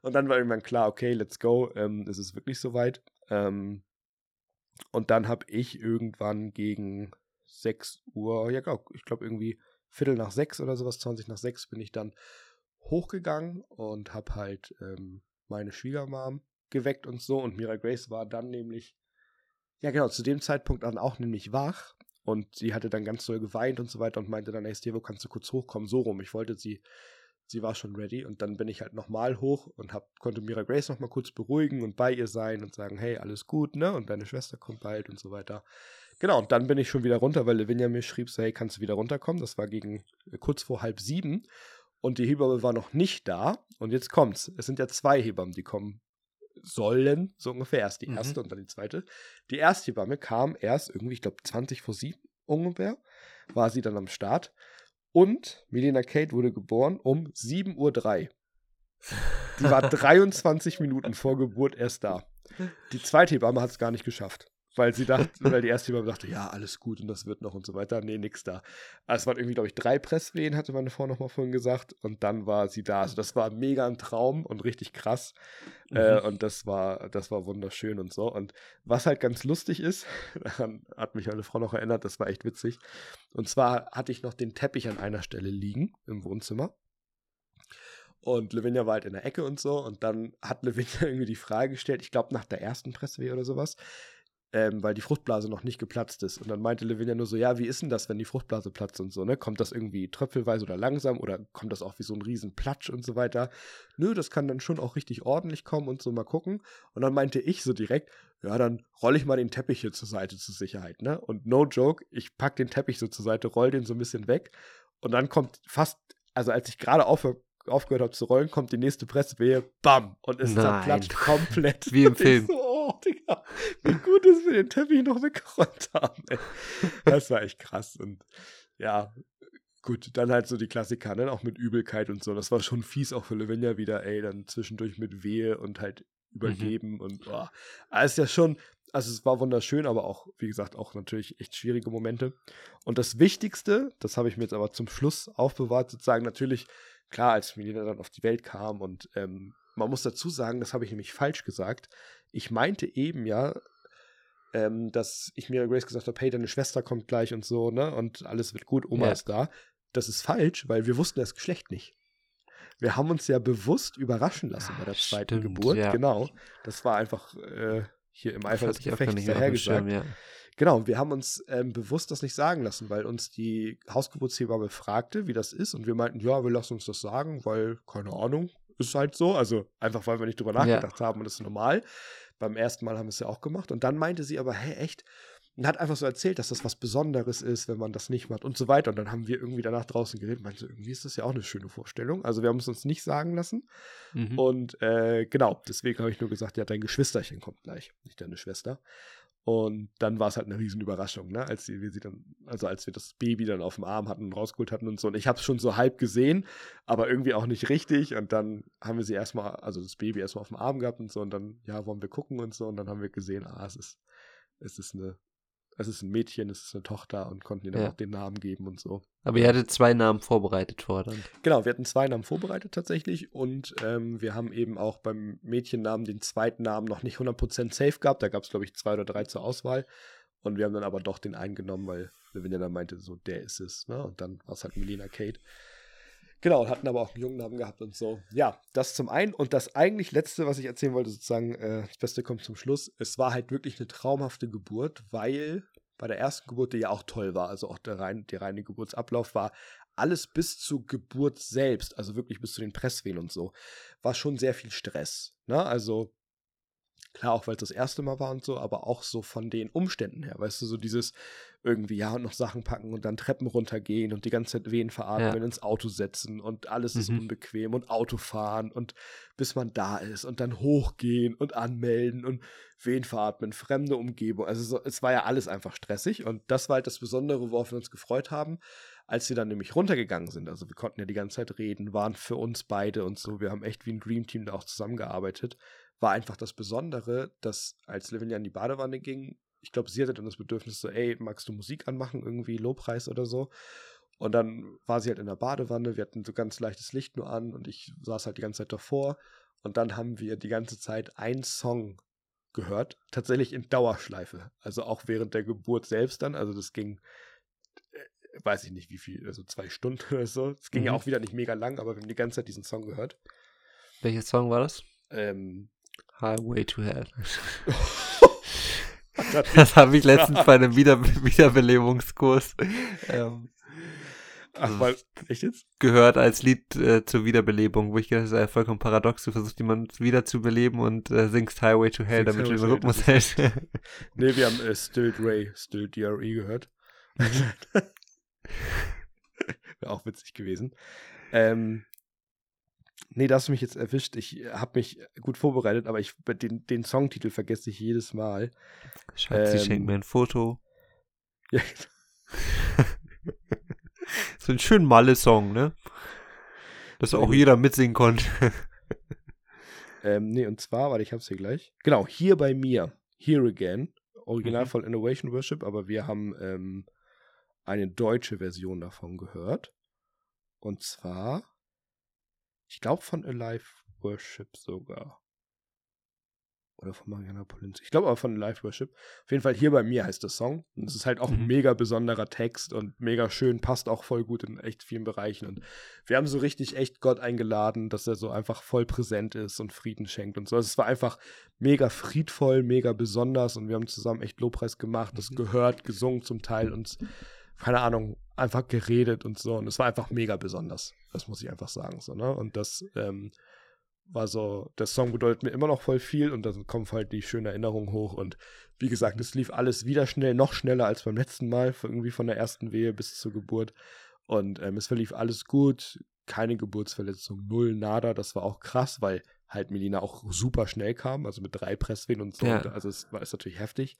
Und dann war irgendwann klar, okay, let's go. Ähm, es ist wirklich soweit. Ähm, und dann habe ich irgendwann gegen 6 Uhr, ja, ich glaube irgendwie Viertel nach sechs oder sowas, 20 nach sechs, bin ich dann hochgegangen und habe halt ähm, meine Schwiegermam geweckt und so. Und Mira Grace war dann nämlich, ja genau, zu dem Zeitpunkt dann auch nämlich wach. Und sie hatte dann ganz doll geweint und so weiter und meinte dann, hey Stevo, kannst du kurz hochkommen? So rum. Ich wollte sie, sie war schon ready. Und dann bin ich halt nochmal hoch und hab, konnte Mira Grace nochmal kurz beruhigen und bei ihr sein und sagen, hey, alles gut, ne? Und deine Schwester kommt bald und so weiter. Genau, und dann bin ich schon wieder runter, weil Lavinia mir schrieb, so, hey, kannst du wieder runterkommen? Das war gegen äh, kurz vor halb sieben. Und die Hebamme war noch nicht da. Und jetzt kommt's. Es sind ja zwei Hebammen, die kommen sollen, so ungefähr. Erst die mhm. erste und dann die zweite. Die erste Hebamme kam erst irgendwie, ich glaube, 20 vor sieben ungefähr, war sie dann am Start. Und Melina Kate wurde geboren um 7.03 Uhr. Die war <laughs> 23 Minuten vor Geburt erst da. Die zweite Hebamme hat es gar nicht geschafft weil sie dachte, <laughs> weil die erste Hebamme dachte, ja, alles gut und das wird noch und so weiter. Nee, nix da. Also es waren irgendwie, glaube ich, drei Presswehen, hatte meine Frau nochmal vorhin gesagt. Und dann war sie da. Also das war mega ein Traum und richtig krass. Äh, mhm. Äh, und das war, das war wunderschön und so. Und was halt ganz lustig ist, <laughs> daran hat mich meine Frau noch erinnert, das war echt witzig. Und zwar hatte ich noch den Teppich an einer Stelle liegen im Wohnzimmer. Und Lavinia war halt in der Ecke und so. Und dann hat Lavinia <laughs> irgendwie die Frage gestellt, ich glaube nach der ersten Presswehe oder sowas, ähm, weil die Fruchtblase noch nicht geplatzt ist. Und dann meinte Lavinia nur so, ja, wie ist denn das, wenn die Fruchtblase platzt und so, ne? Kommt das irgendwie tröpfelweise oder langsam oder kommt das auch wie so ein riesen Platsch und so weiter? Nö, das kann dann schon auch richtig ordentlich kommen und so mal gucken. Und dann meinte ich so direkt, ja, dann rolle ich mal den Teppich hier zur Seite zur Sicherheit, ne? Und no joke, ich pack den Teppich so zur Seite, roll den so ein bisschen weg und dann kommt fast, also als ich gerade aufhöre, aufgehört habe zu rollen, kommt die nächste Presswehe, bam, und es zerplatscht komplett.
Wie im <laughs> Film.
So, oh, Digga, wie gut, dass wir den Teppich noch weggeräumt haben. Ey. Das war echt krass. Und ja, gut, dann halt so die Klassiker, ne? auch mit Übelkeit und so. Das war schon fies auch für Lavinia wieder, ey, dann zwischendurch mit Wehe und halt übergeben mhm. und oh. Aber ist ja schon, also es war wunderschön, aber auch, wie gesagt, auch natürlich echt schwierige Momente. Und das Wichtigste, das habe ich mir jetzt aber zum Schluss aufbewahrt, sozusagen natürlich, klar, als Melina dann auf die Welt kam und ähm, man muss dazu sagen, das habe ich nämlich falsch gesagt. Ich meinte eben ja, ähm, dass ich mir Grace gesagt habe, hey, deine Schwester kommt gleich und so, ne? Und alles wird gut, Oma ja. ist da. Das ist falsch, weil wir wussten das Geschlecht nicht. Wir haben uns ja bewusst überraschen lassen bei der zweiten Stimmt, Geburt. Ja. Genau. Das war einfach äh, hier im Eifer des Gefechts dahergesagt. Ja. Genau, wir haben uns ähm, bewusst das nicht sagen lassen, weil uns die Hausgeburtshebamme fragte, wie das ist. Und wir meinten, ja, wir lassen uns das sagen, weil, keine Ahnung, ist halt so. Also einfach, weil wir nicht drüber nachgedacht ja. haben und das ist normal. Beim ersten Mal haben wir es ja auch gemacht. Und dann meinte sie aber, hey, echt? Und hat einfach so erzählt, dass das was Besonderes ist, wenn man das nicht macht und so weiter. Und dann haben wir irgendwie danach draußen geredet. und Meinte, irgendwie ist das ja auch eine schöne Vorstellung. Also wir haben es uns nicht sagen lassen. Mhm. Und äh, genau, deswegen habe ich nur gesagt, ja, dein Geschwisterchen kommt gleich, nicht deine Schwester. Und dann war es halt eine Riesenüberraschung, ne? als wir sie dann, also als wir das Baby dann auf dem Arm hatten und rausgeholt hatten und so. Und ich habe es schon so halb gesehen, aber irgendwie auch nicht richtig. Und dann haben wir sie erstmal, also das Baby erstmal auf dem Arm gehabt und so. Und dann, ja, wollen wir gucken und so. Und dann haben wir gesehen, ah, es ist, es ist eine es ist ein Mädchen, es ist eine Tochter und konnten ihr dann ja. auch den Namen geben und so.
Aber ihr hattet zwei Namen vorbereitet vor dann.
Genau, wir hatten zwei Namen vorbereitet tatsächlich und ähm, wir haben eben auch beim Mädchennamen den zweiten Namen noch nicht 100% safe gehabt. Da gab es, glaube ich, zwei oder drei zur Auswahl. Und wir haben dann aber doch den einen genommen, weil Lavinia dann meinte, so, der ist es. Ne? Und dann war es halt Melina Kate. Genau, hatten aber auch einen jungen Namen gehabt und so. Ja, das zum einen. Und das eigentlich letzte, was ich erzählen wollte, sozusagen, äh, das Beste kommt zum Schluss. Es war halt wirklich eine traumhafte Geburt, weil bei der ersten Geburt, die ja auch toll war, also auch der, rein, der reine Geburtsablauf war, alles bis zur Geburt selbst, also wirklich bis zu den Presswehen und so, war schon sehr viel Stress. Ne? Also Klar, auch weil es das erste Mal war und so, aber auch so von den Umständen her, weißt du, so dieses irgendwie, ja, und noch Sachen packen und dann Treppen runtergehen und die ganze Zeit Wehen veratmen, ja. ins Auto setzen und alles mhm. ist unbequem und Auto fahren und bis man da ist und dann hochgehen und anmelden und Wehen veratmen, fremde Umgebung. Also so, es war ja alles einfach stressig und das war halt das Besondere, worauf wir uns gefreut haben, als wir dann nämlich runtergegangen sind. Also wir konnten ja die ganze Zeit reden, waren für uns beide und so. Wir haben echt wie ein Dream Team da auch zusammengearbeitet war einfach das Besondere, dass als Lavinia in die Badewanne ging, ich glaube, sie hatte dann das Bedürfnis so, ey, magst du Musik anmachen, irgendwie Lobpreis oder so? Und dann war sie halt in der Badewanne, wir hatten so ganz leichtes Licht nur an und ich saß halt die ganze Zeit davor. Und dann haben wir die ganze Zeit einen Song gehört, tatsächlich in Dauerschleife. Also auch während der Geburt selbst dann. Also das ging, äh, weiß ich nicht wie viel, also zwei Stunden <laughs> oder so. Es ging mhm. ja auch wieder nicht mega lang, aber wir haben die ganze Zeit diesen Song gehört.
Welcher Song war das?
Ähm,
Highway to Hell. <laughs> das habe ich letztens bei einem <laughs> Wieder Wiederbelebungskurs ähm,
Ach, weil, echt jetzt?
Gehört als Lied äh, zur Wiederbelebung, wo ich gedacht habe, das ist ja vollkommen paradox. Du versuchst jemanden wieder zu beleben und äh, singst Highway to Hell, damit du den Rhythmus hältst. <laughs>
nee, wir haben äh, Still Ray, Still DRE gehört. Wäre auch witzig gewesen. Ähm, nee, da hast du mich jetzt erwischt. Ich habe mich gut vorbereitet, aber ich den, den Songtitel vergesse ich jedes Mal.
Schatz, ähm, sie schenkt mir ein Foto. Ja, <laughs> so ein schön Malle-Song, ne? Dass auch jeder mitsingen konnte. <laughs>
ähm, nee, und zwar, warte, ich hab's hier gleich. Genau, hier bei mir. Here Again. Original mhm. von Innovation Worship, aber wir haben ähm, eine deutsche Version davon gehört. Und zwar, ich glaube von Alive Worship sogar. Oder von Mariana Polinz. Ich glaube aber von Live Worship. Auf jeden Fall hier bei mir heißt der Song. Und es ist halt auch ein mhm. mega besonderer Text und mega schön, passt auch voll gut in echt vielen Bereichen. Und wir haben so richtig echt Gott eingeladen, dass er so einfach voll präsent ist und Frieden schenkt und so. Also es war einfach mega friedvoll, mega besonders und wir haben zusammen echt Lobpreis gemacht, das mhm. gehört, gesungen zum Teil und keine Ahnung, einfach geredet und so. Und es war einfach mega besonders. Das muss ich einfach sagen. So, ne? Und das, ähm, war so, der Song bedeutet mir immer noch voll viel und dann kommen halt die schönen Erinnerungen hoch und wie gesagt, es lief alles wieder schnell, noch schneller als beim letzten Mal, irgendwie von der ersten Wehe bis zur Geburt und ähm, es verlief alles gut, keine Geburtsverletzung, null, nada, das war auch krass, weil halt Melina auch super schnell kam, also mit drei Presswehen und so, ja. also es war ist natürlich heftig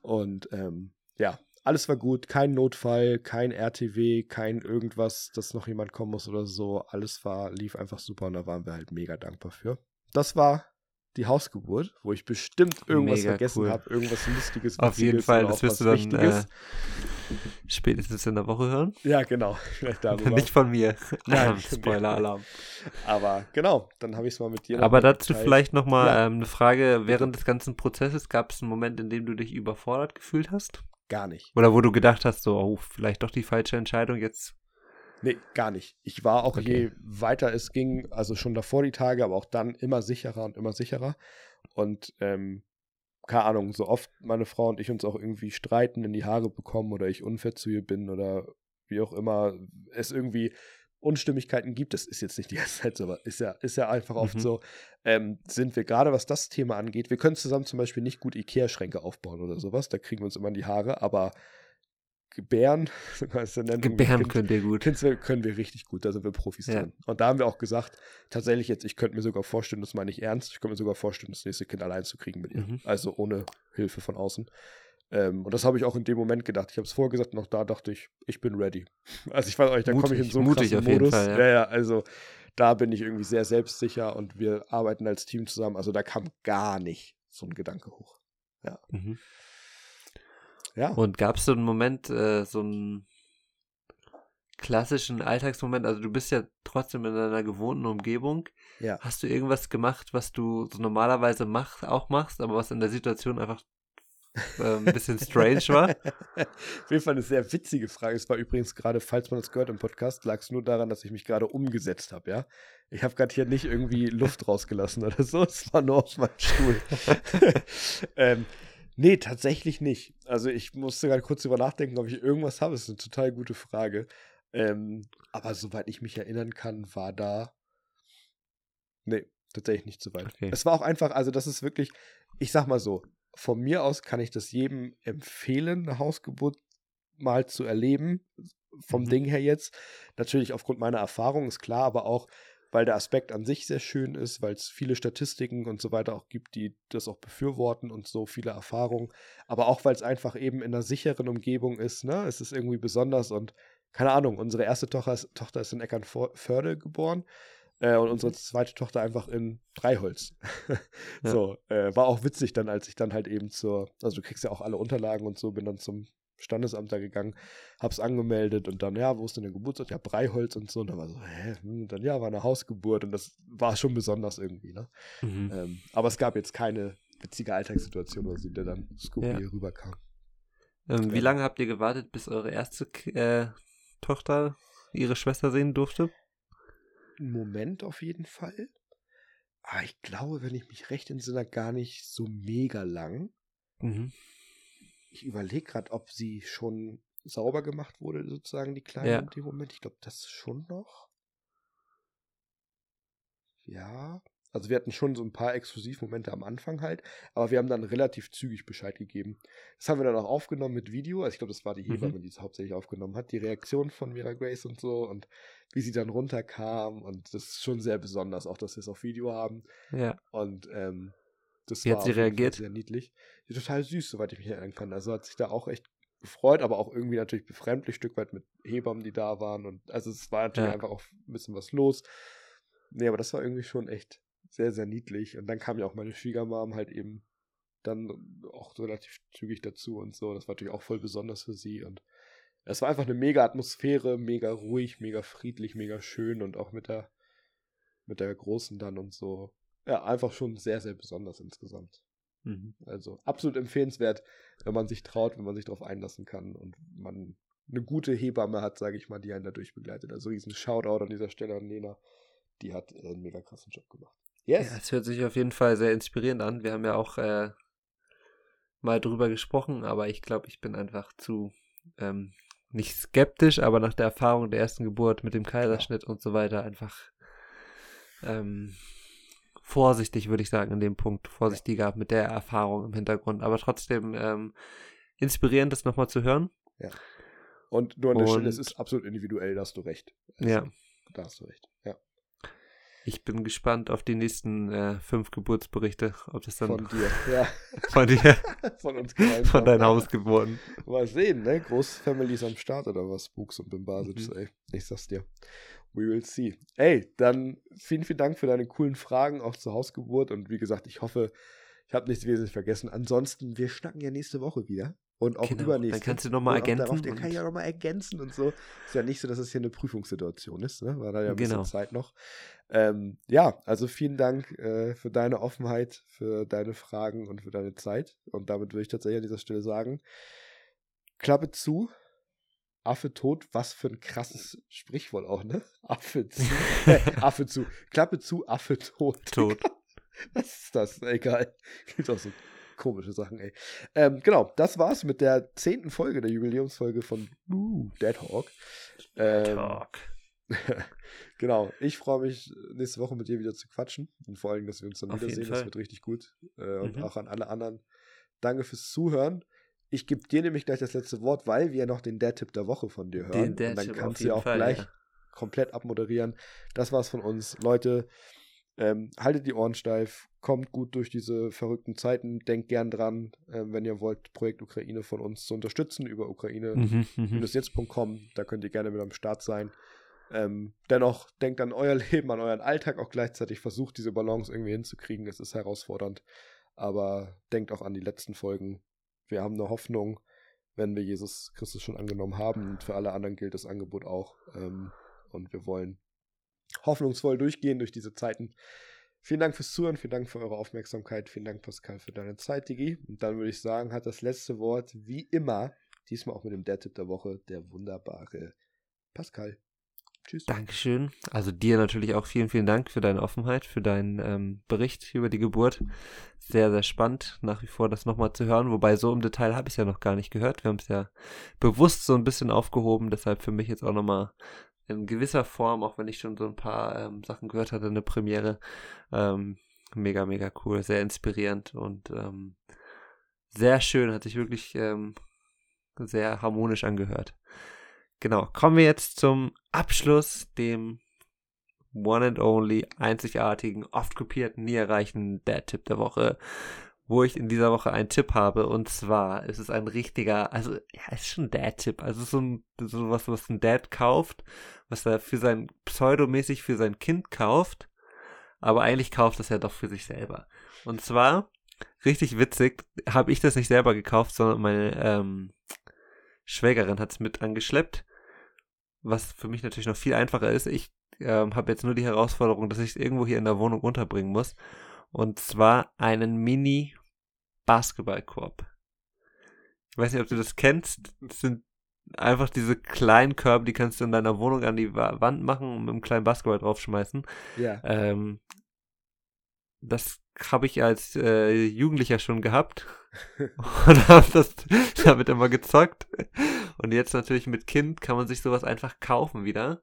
und ähm, ja, alles war gut, kein Notfall, kein RTW, kein irgendwas, dass noch jemand kommen muss oder so. Alles war, lief einfach super und da waren wir halt mega dankbar für. Das war die Hausgeburt, wo ich bestimmt irgendwas mega vergessen cool. habe, irgendwas Lustiges.
Auf jeden Fall, das wirst du dann äh, spätestens in der Woche hören.
Ja, genau. <laughs> <laughs>
Nicht von mir. <laughs> Nein, Spoiler-Alarm.
Aber genau, dann habe ich es mal mit dir.
Aber dazu geteilt. vielleicht nochmal ja. ähm, eine Frage. Während des ganzen Prozesses gab es einen Moment, in dem du dich überfordert gefühlt hast?
Gar nicht.
Oder wo du gedacht hast, so, oh, vielleicht doch die falsche Entscheidung jetzt.
Nee, gar nicht. Ich war auch, okay. je weiter es ging, also schon davor die Tage, aber auch dann immer sicherer und immer sicherer. Und ähm, keine Ahnung, so oft meine Frau und ich uns auch irgendwie streiten, in die Haare bekommen oder ich unfair zu ihr bin oder wie auch immer, es irgendwie Unstimmigkeiten gibt, das ist jetzt nicht die ganze Zeit so, aber ist ja, ist ja einfach oft mhm. so, ähm, sind wir gerade, was das Thema angeht, wir können zusammen zum Beispiel nicht gut Ikea-Schränke aufbauen oder sowas, da kriegen wir uns immer in die Haare, aber Gebären, <laughs>
Gebären können wir gut.
Können wir richtig gut, da sind wir Profis ja. drin. Und da haben wir auch gesagt, tatsächlich jetzt, ich könnte mir sogar vorstellen, das meine ich ernst, ich könnte mir sogar vorstellen, das nächste Kind allein zu kriegen mit ihr. Mhm. Also ohne Hilfe von außen. Ähm, und das habe ich auch in dem Moment gedacht. Ich habe es vorher gesagt, noch da dachte ich, ich bin ready. <laughs> Also ich weiß euch, da komme ich in so einen mutig auf Modus. Fall, ja. ja, ja, also da bin ich irgendwie sehr selbstsicher und wir arbeiten als Team zusammen. Also da kam gar nicht so ein Gedanke hoch. Ja. Mhm.
Ja. Und gab es so einen Moment, äh, so einen klassischen Alltagsmoment? Also du bist ja trotzdem in deiner gewohnten Umgebung.
Ja.
Hast du irgendwas gemacht, was du so normalerweise mach, auch machst, aber was in der Situation einfach äh, ein bisschen strange war.
Auf jeden Fall eine sehr witzige Frage. Es war übrigens gerade, falls man das gehört im Podcast, lag es nur daran, dass ich mich gerade umgesetzt habe, ja. Ich habe gerade hier nicht irgendwie Luft rausgelassen oder so. Es war nur auf meinem Stuhl. <laughs> ähm, nee, tatsächlich nicht. Also ich musste gerade kurz drüber nachdenken, ob ich irgendwas habe. Das ist eine total gute Frage. Ähm, aber soweit ich mich erinnern kann, war da. Nee, tatsächlich nicht so weit. Okay. Es war auch einfach, also das ist wirklich, ich sag mal so, von mir aus kann ich das jedem empfehlen, eine Hausgeburt mal zu erleben. Vom mhm. Ding her jetzt. Natürlich aufgrund meiner Erfahrung ist klar, aber auch, weil der Aspekt an sich sehr schön ist, weil es viele Statistiken und so weiter auch gibt, die das auch befürworten und so viele Erfahrungen. Aber auch, weil es einfach eben in einer sicheren Umgebung ist. Ne? Es ist irgendwie besonders und keine Ahnung, unsere erste Tochter ist, Tochter ist in Eckernförde geboren. Äh, und unsere zweite Tochter einfach in Freiholz. <laughs> so, äh, war auch witzig dann, als ich dann halt eben zur, also du kriegst ja auch alle Unterlagen und so, bin dann zum Standesamt da gegangen, hab's angemeldet und dann, ja, wo ist denn der Geburtsort? Ja, Breiholz und so. Und dann war so, hä? Hm, dann, ja, war eine Hausgeburt und das war schon besonders irgendwie, ne? Mhm. Ähm, aber es gab jetzt keine witzige Alltagssituation, wo sie dann skurril ja. rüberkam.
Ähm, wie lange habt ihr gewartet, bis eure erste äh, Tochter ihre Schwester sehen durfte?
Moment auf jeden Fall. Aber ah, ich glaube, wenn ich mich recht entsinne, gar nicht so mega lang. Mhm. Ich überlege gerade, ob sie schon sauber gemacht wurde, sozusagen, die Kleine ja. in dem Moment. Ich glaube, das schon noch. Ja. Also wir hatten schon so ein paar Exklusivmomente am Anfang halt, aber wir haben dann relativ zügig Bescheid gegeben. Das haben wir dann auch aufgenommen mit Video. Also ich glaube, das war die. Hebamme, mhm. die es hauptsächlich aufgenommen hat. Die Reaktion von Mira Grace und so und wie sie dann runterkam. Und das ist schon sehr besonders, auch dass wir es auf Video haben.
Ja.
Und ähm,
das wie war hat sie reagiert?
sehr niedlich. Die total süß, soweit ich mich erinnern kann. Also hat sich da auch echt gefreut, aber auch irgendwie natürlich befremdlich, Stück weit mit Hebammen, die da waren. Und also es war natürlich ja. einfach auch ein bisschen was los. Nee, aber das war irgendwie schon echt sehr, sehr niedlich. Und dann kam ja auch meine Schwiegermam halt eben dann auch relativ zügig dazu und so. Das war natürlich auch voll besonders für sie. Und es war einfach eine mega Atmosphäre, mega ruhig, mega friedlich, mega schön und auch mit der, mit der Großen dann und so. Ja, einfach schon sehr, sehr besonders insgesamt. Mhm. Also absolut empfehlenswert, wenn man sich traut, wenn man sich darauf einlassen kann und man eine gute Hebamme hat, sage ich mal, die einen dadurch begleitet. Also riesen Shoutout an dieser Stelle an Lena. Die hat einen mega krassen Job gemacht.
Yes. Ja, es hört sich auf jeden Fall sehr inspirierend an. Wir haben ja auch äh, mal drüber gesprochen, aber ich glaube, ich bin einfach zu ähm, nicht skeptisch, aber nach der Erfahrung der ersten Geburt mit dem Kaiserschnitt ja. und so weiter einfach ähm, vorsichtig, würde ich sagen, in dem Punkt. Vorsichtiger mit der Erfahrung im Hintergrund. Aber trotzdem ähm, inspirierend, das nochmal zu hören.
Ja. Und nur an der und, Stelle, es ist absolut individuell, da hast du recht.
Also, ja.
Da hast du recht, ja.
Ich bin gespannt auf die nächsten äh, fünf Geburtsberichte, ob das dann
von dir, ja. <laughs>
von dir, <laughs>
von uns
gemeinsam. von deinen Hausgeburten.
Mal sehen, ne? Großfamilies am Start oder was, Spooks und Bimbasic, mhm. ey. Ich sag's dir. We will see. Ey, dann vielen, vielen Dank für deine coolen Fragen auch zur Hausgeburt und wie gesagt, ich hoffe, ich habe nichts wesentlich vergessen. Ansonsten, wir schnacken ja nächste Woche wieder. Und auch genau, übernächste.
Dann kannst du nochmal ergänzen. Darauf,
den kann ich ja nochmal ergänzen und so. Ist ja nicht so, dass es hier eine Prüfungssituation ist, ne? War da ja ein genau. bisschen Zeit noch. Ähm, ja, also vielen Dank äh, für deine Offenheit, für deine Fragen und für deine Zeit. Und damit würde ich tatsächlich an dieser Stelle sagen: Klappe zu, Affe tot, was für ein krasses Sprichwort auch, ne? Affe zu. <laughs> Äh, Affe zu. Klappe zu, Affe tot.
Tot. <laughs>
was ist das? Egal. Gibt auch so komische Sachen, ey. Ähm, genau, das war's mit der zehnten Folge, der Jubiläumsfolge von uh, Dead Hawk. Ähm, Dead Hawk. <laughs> genau, ich freue mich, nächste Woche mit dir wieder zu quatschen. Und vor allem, dass wir uns dann Auf wiedersehen. Das wird richtig gut. Äh, und mhm. auch an alle anderen. Danke fürs Zuhören. Ich gebe dir nämlich gleich das letzte Wort, weil wir noch den Dad-Tipp der Woche von dir hören. Den und dann kannst du ja auch Fall, gleich ja. komplett abmoderieren. Das war's von uns. Leute, ähm, haltet die Ohren steif, kommt gut durch diese verrückten Zeiten, denkt gern dran, äh, wenn ihr wollt, Projekt Ukraine von uns zu unterstützen über ukraine-jetzt.com, mhm, mhm. da könnt ihr gerne mit am Start sein. Ähm, dennoch denkt an euer <laughs> Leben, an euren Alltag auch gleichzeitig, versucht diese Balance irgendwie hinzukriegen, es ist herausfordernd, aber denkt auch an die letzten Folgen. Wir haben eine Hoffnung, wenn wir Jesus Christus schon angenommen haben und für alle anderen gilt das Angebot auch ähm, und wir wollen hoffnungsvoll durchgehen durch diese Zeiten. Vielen Dank fürs Zuhören, vielen Dank für eure Aufmerksamkeit, vielen Dank, Pascal, für deine Zeit, Digi. Und dann würde ich sagen, hat das letzte Wort, wie immer, diesmal auch mit dem Dad-Tipp der Woche, der wunderbare Pascal.
Tschüss. Dankeschön. Also dir natürlich auch vielen, vielen Dank für deine Offenheit, für deinen ähm, Bericht über die Geburt. Sehr, sehr spannend, nach wie vor das nochmal zu hören. Wobei so im Detail habe ich es ja noch gar nicht gehört. Wir haben es ja bewusst so ein bisschen aufgehoben, deshalb für mich jetzt auch nochmal in gewisser Form, auch wenn ich schon so ein paar ähm, Sachen gehört hatte, eine Premiere. Ähm, mega, mega cool, sehr inspirierend und ähm, sehr schön, hat sich wirklich ähm, sehr harmonisch angehört. Genau, kommen wir jetzt zum Abschluss, dem One and Only, einzigartigen, oft kopierten, nie erreichten Dad-Tipp der Woche. Wo ich in dieser Woche einen Tipp habe. Und zwar ist es ein richtiger, also ja, es ist schon Dad-Tipp. Also so ein so was, was ein Dad kauft, was er für sein pseudomäßig für sein Kind kauft. Aber eigentlich kauft das ja doch für sich selber. Und zwar, richtig witzig, habe ich das nicht selber gekauft, sondern meine ähm, Schwägerin hat es mit angeschleppt. Was für mich natürlich noch viel einfacher ist. Ich ähm, habe jetzt nur die Herausforderung, dass ich es irgendwo hier in der Wohnung unterbringen muss. Und zwar einen Mini-Basketballkorb. Ich weiß nicht, ob du das kennst. Das sind einfach diese kleinen Körbe, die kannst du in deiner Wohnung an die Wand machen und mit einem kleinen Basketball draufschmeißen.
Ja.
Ähm, das habe ich als äh, Jugendlicher schon gehabt <laughs> und habe das damit immer gezockt. Und jetzt natürlich mit Kind kann man sich sowas einfach kaufen wieder.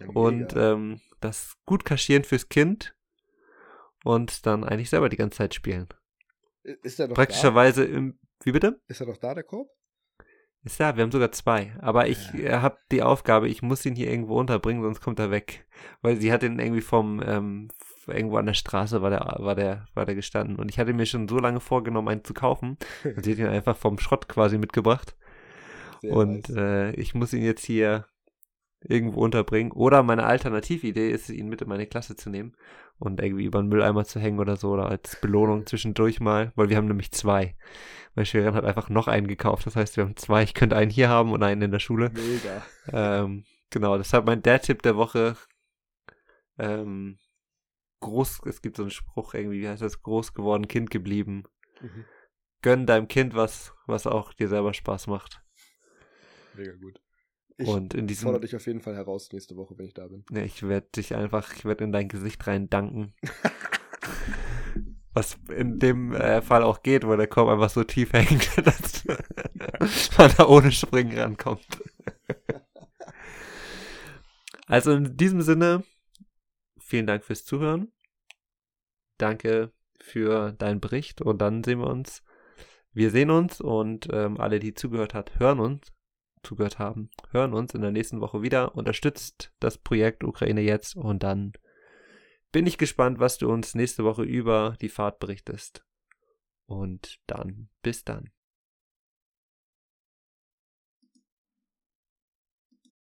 Ja, und ähm, das gut kaschieren fürs Kind und dann eigentlich selber die ganze Zeit spielen.
Ist er doch
Praktischerweise da? im. Wie bitte?
Ist er doch da, der Korb?
Ist da, wir haben sogar zwei. Aber ich ja. habe die Aufgabe, ich muss ihn hier irgendwo unterbringen, sonst kommt er weg. Weil sie hat ihn irgendwie vom, ähm, irgendwo an der Straße war der, war der, war der gestanden. Und ich hatte mir schon so lange vorgenommen, einen zu kaufen. <laughs> Und sie hat ihn einfach vom Schrott quasi mitgebracht. Sehr und nice. äh, ich muss ihn jetzt hier irgendwo unterbringen. Oder meine Alternatividee ist, ihn mit in meine Klasse zu nehmen und irgendwie über einen Mülleimer zu hängen oder so oder als Belohnung zwischendurch mal, weil wir haben nämlich zwei. Meine Schwägerin hat einfach noch einen gekauft, das heißt, wir haben zwei. Ich könnte einen hier haben und einen in der Schule.
Mega.
Ähm, genau, deshalb mein der Tipp der Woche. Ähm, groß, es gibt so einen Spruch irgendwie, wie heißt das, groß geworden, Kind geblieben. Mhm. Gönn deinem Kind was, was auch dir selber Spaß macht.
Mega gut.
Ich und in diesem,
fordere dich auf jeden Fall heraus nächste Woche, wenn ich da bin.
Ne, ich werde dich einfach, ich werde in dein Gesicht rein danken. <laughs> Was in dem äh, Fall auch geht, weil der Korb einfach so tief <laughs> hängt, dass man da ohne Springen rankommt. <laughs> also in diesem Sinne, vielen Dank fürs Zuhören. Danke für deinen Bericht und dann sehen wir uns. Wir sehen uns und ähm, alle, die zugehört hat, hören uns zugehört haben, hören uns in der nächsten Woche wieder. Unterstützt das Projekt Ukraine jetzt und dann bin ich gespannt, was du uns nächste Woche über die Fahrt berichtest. Und dann bis dann.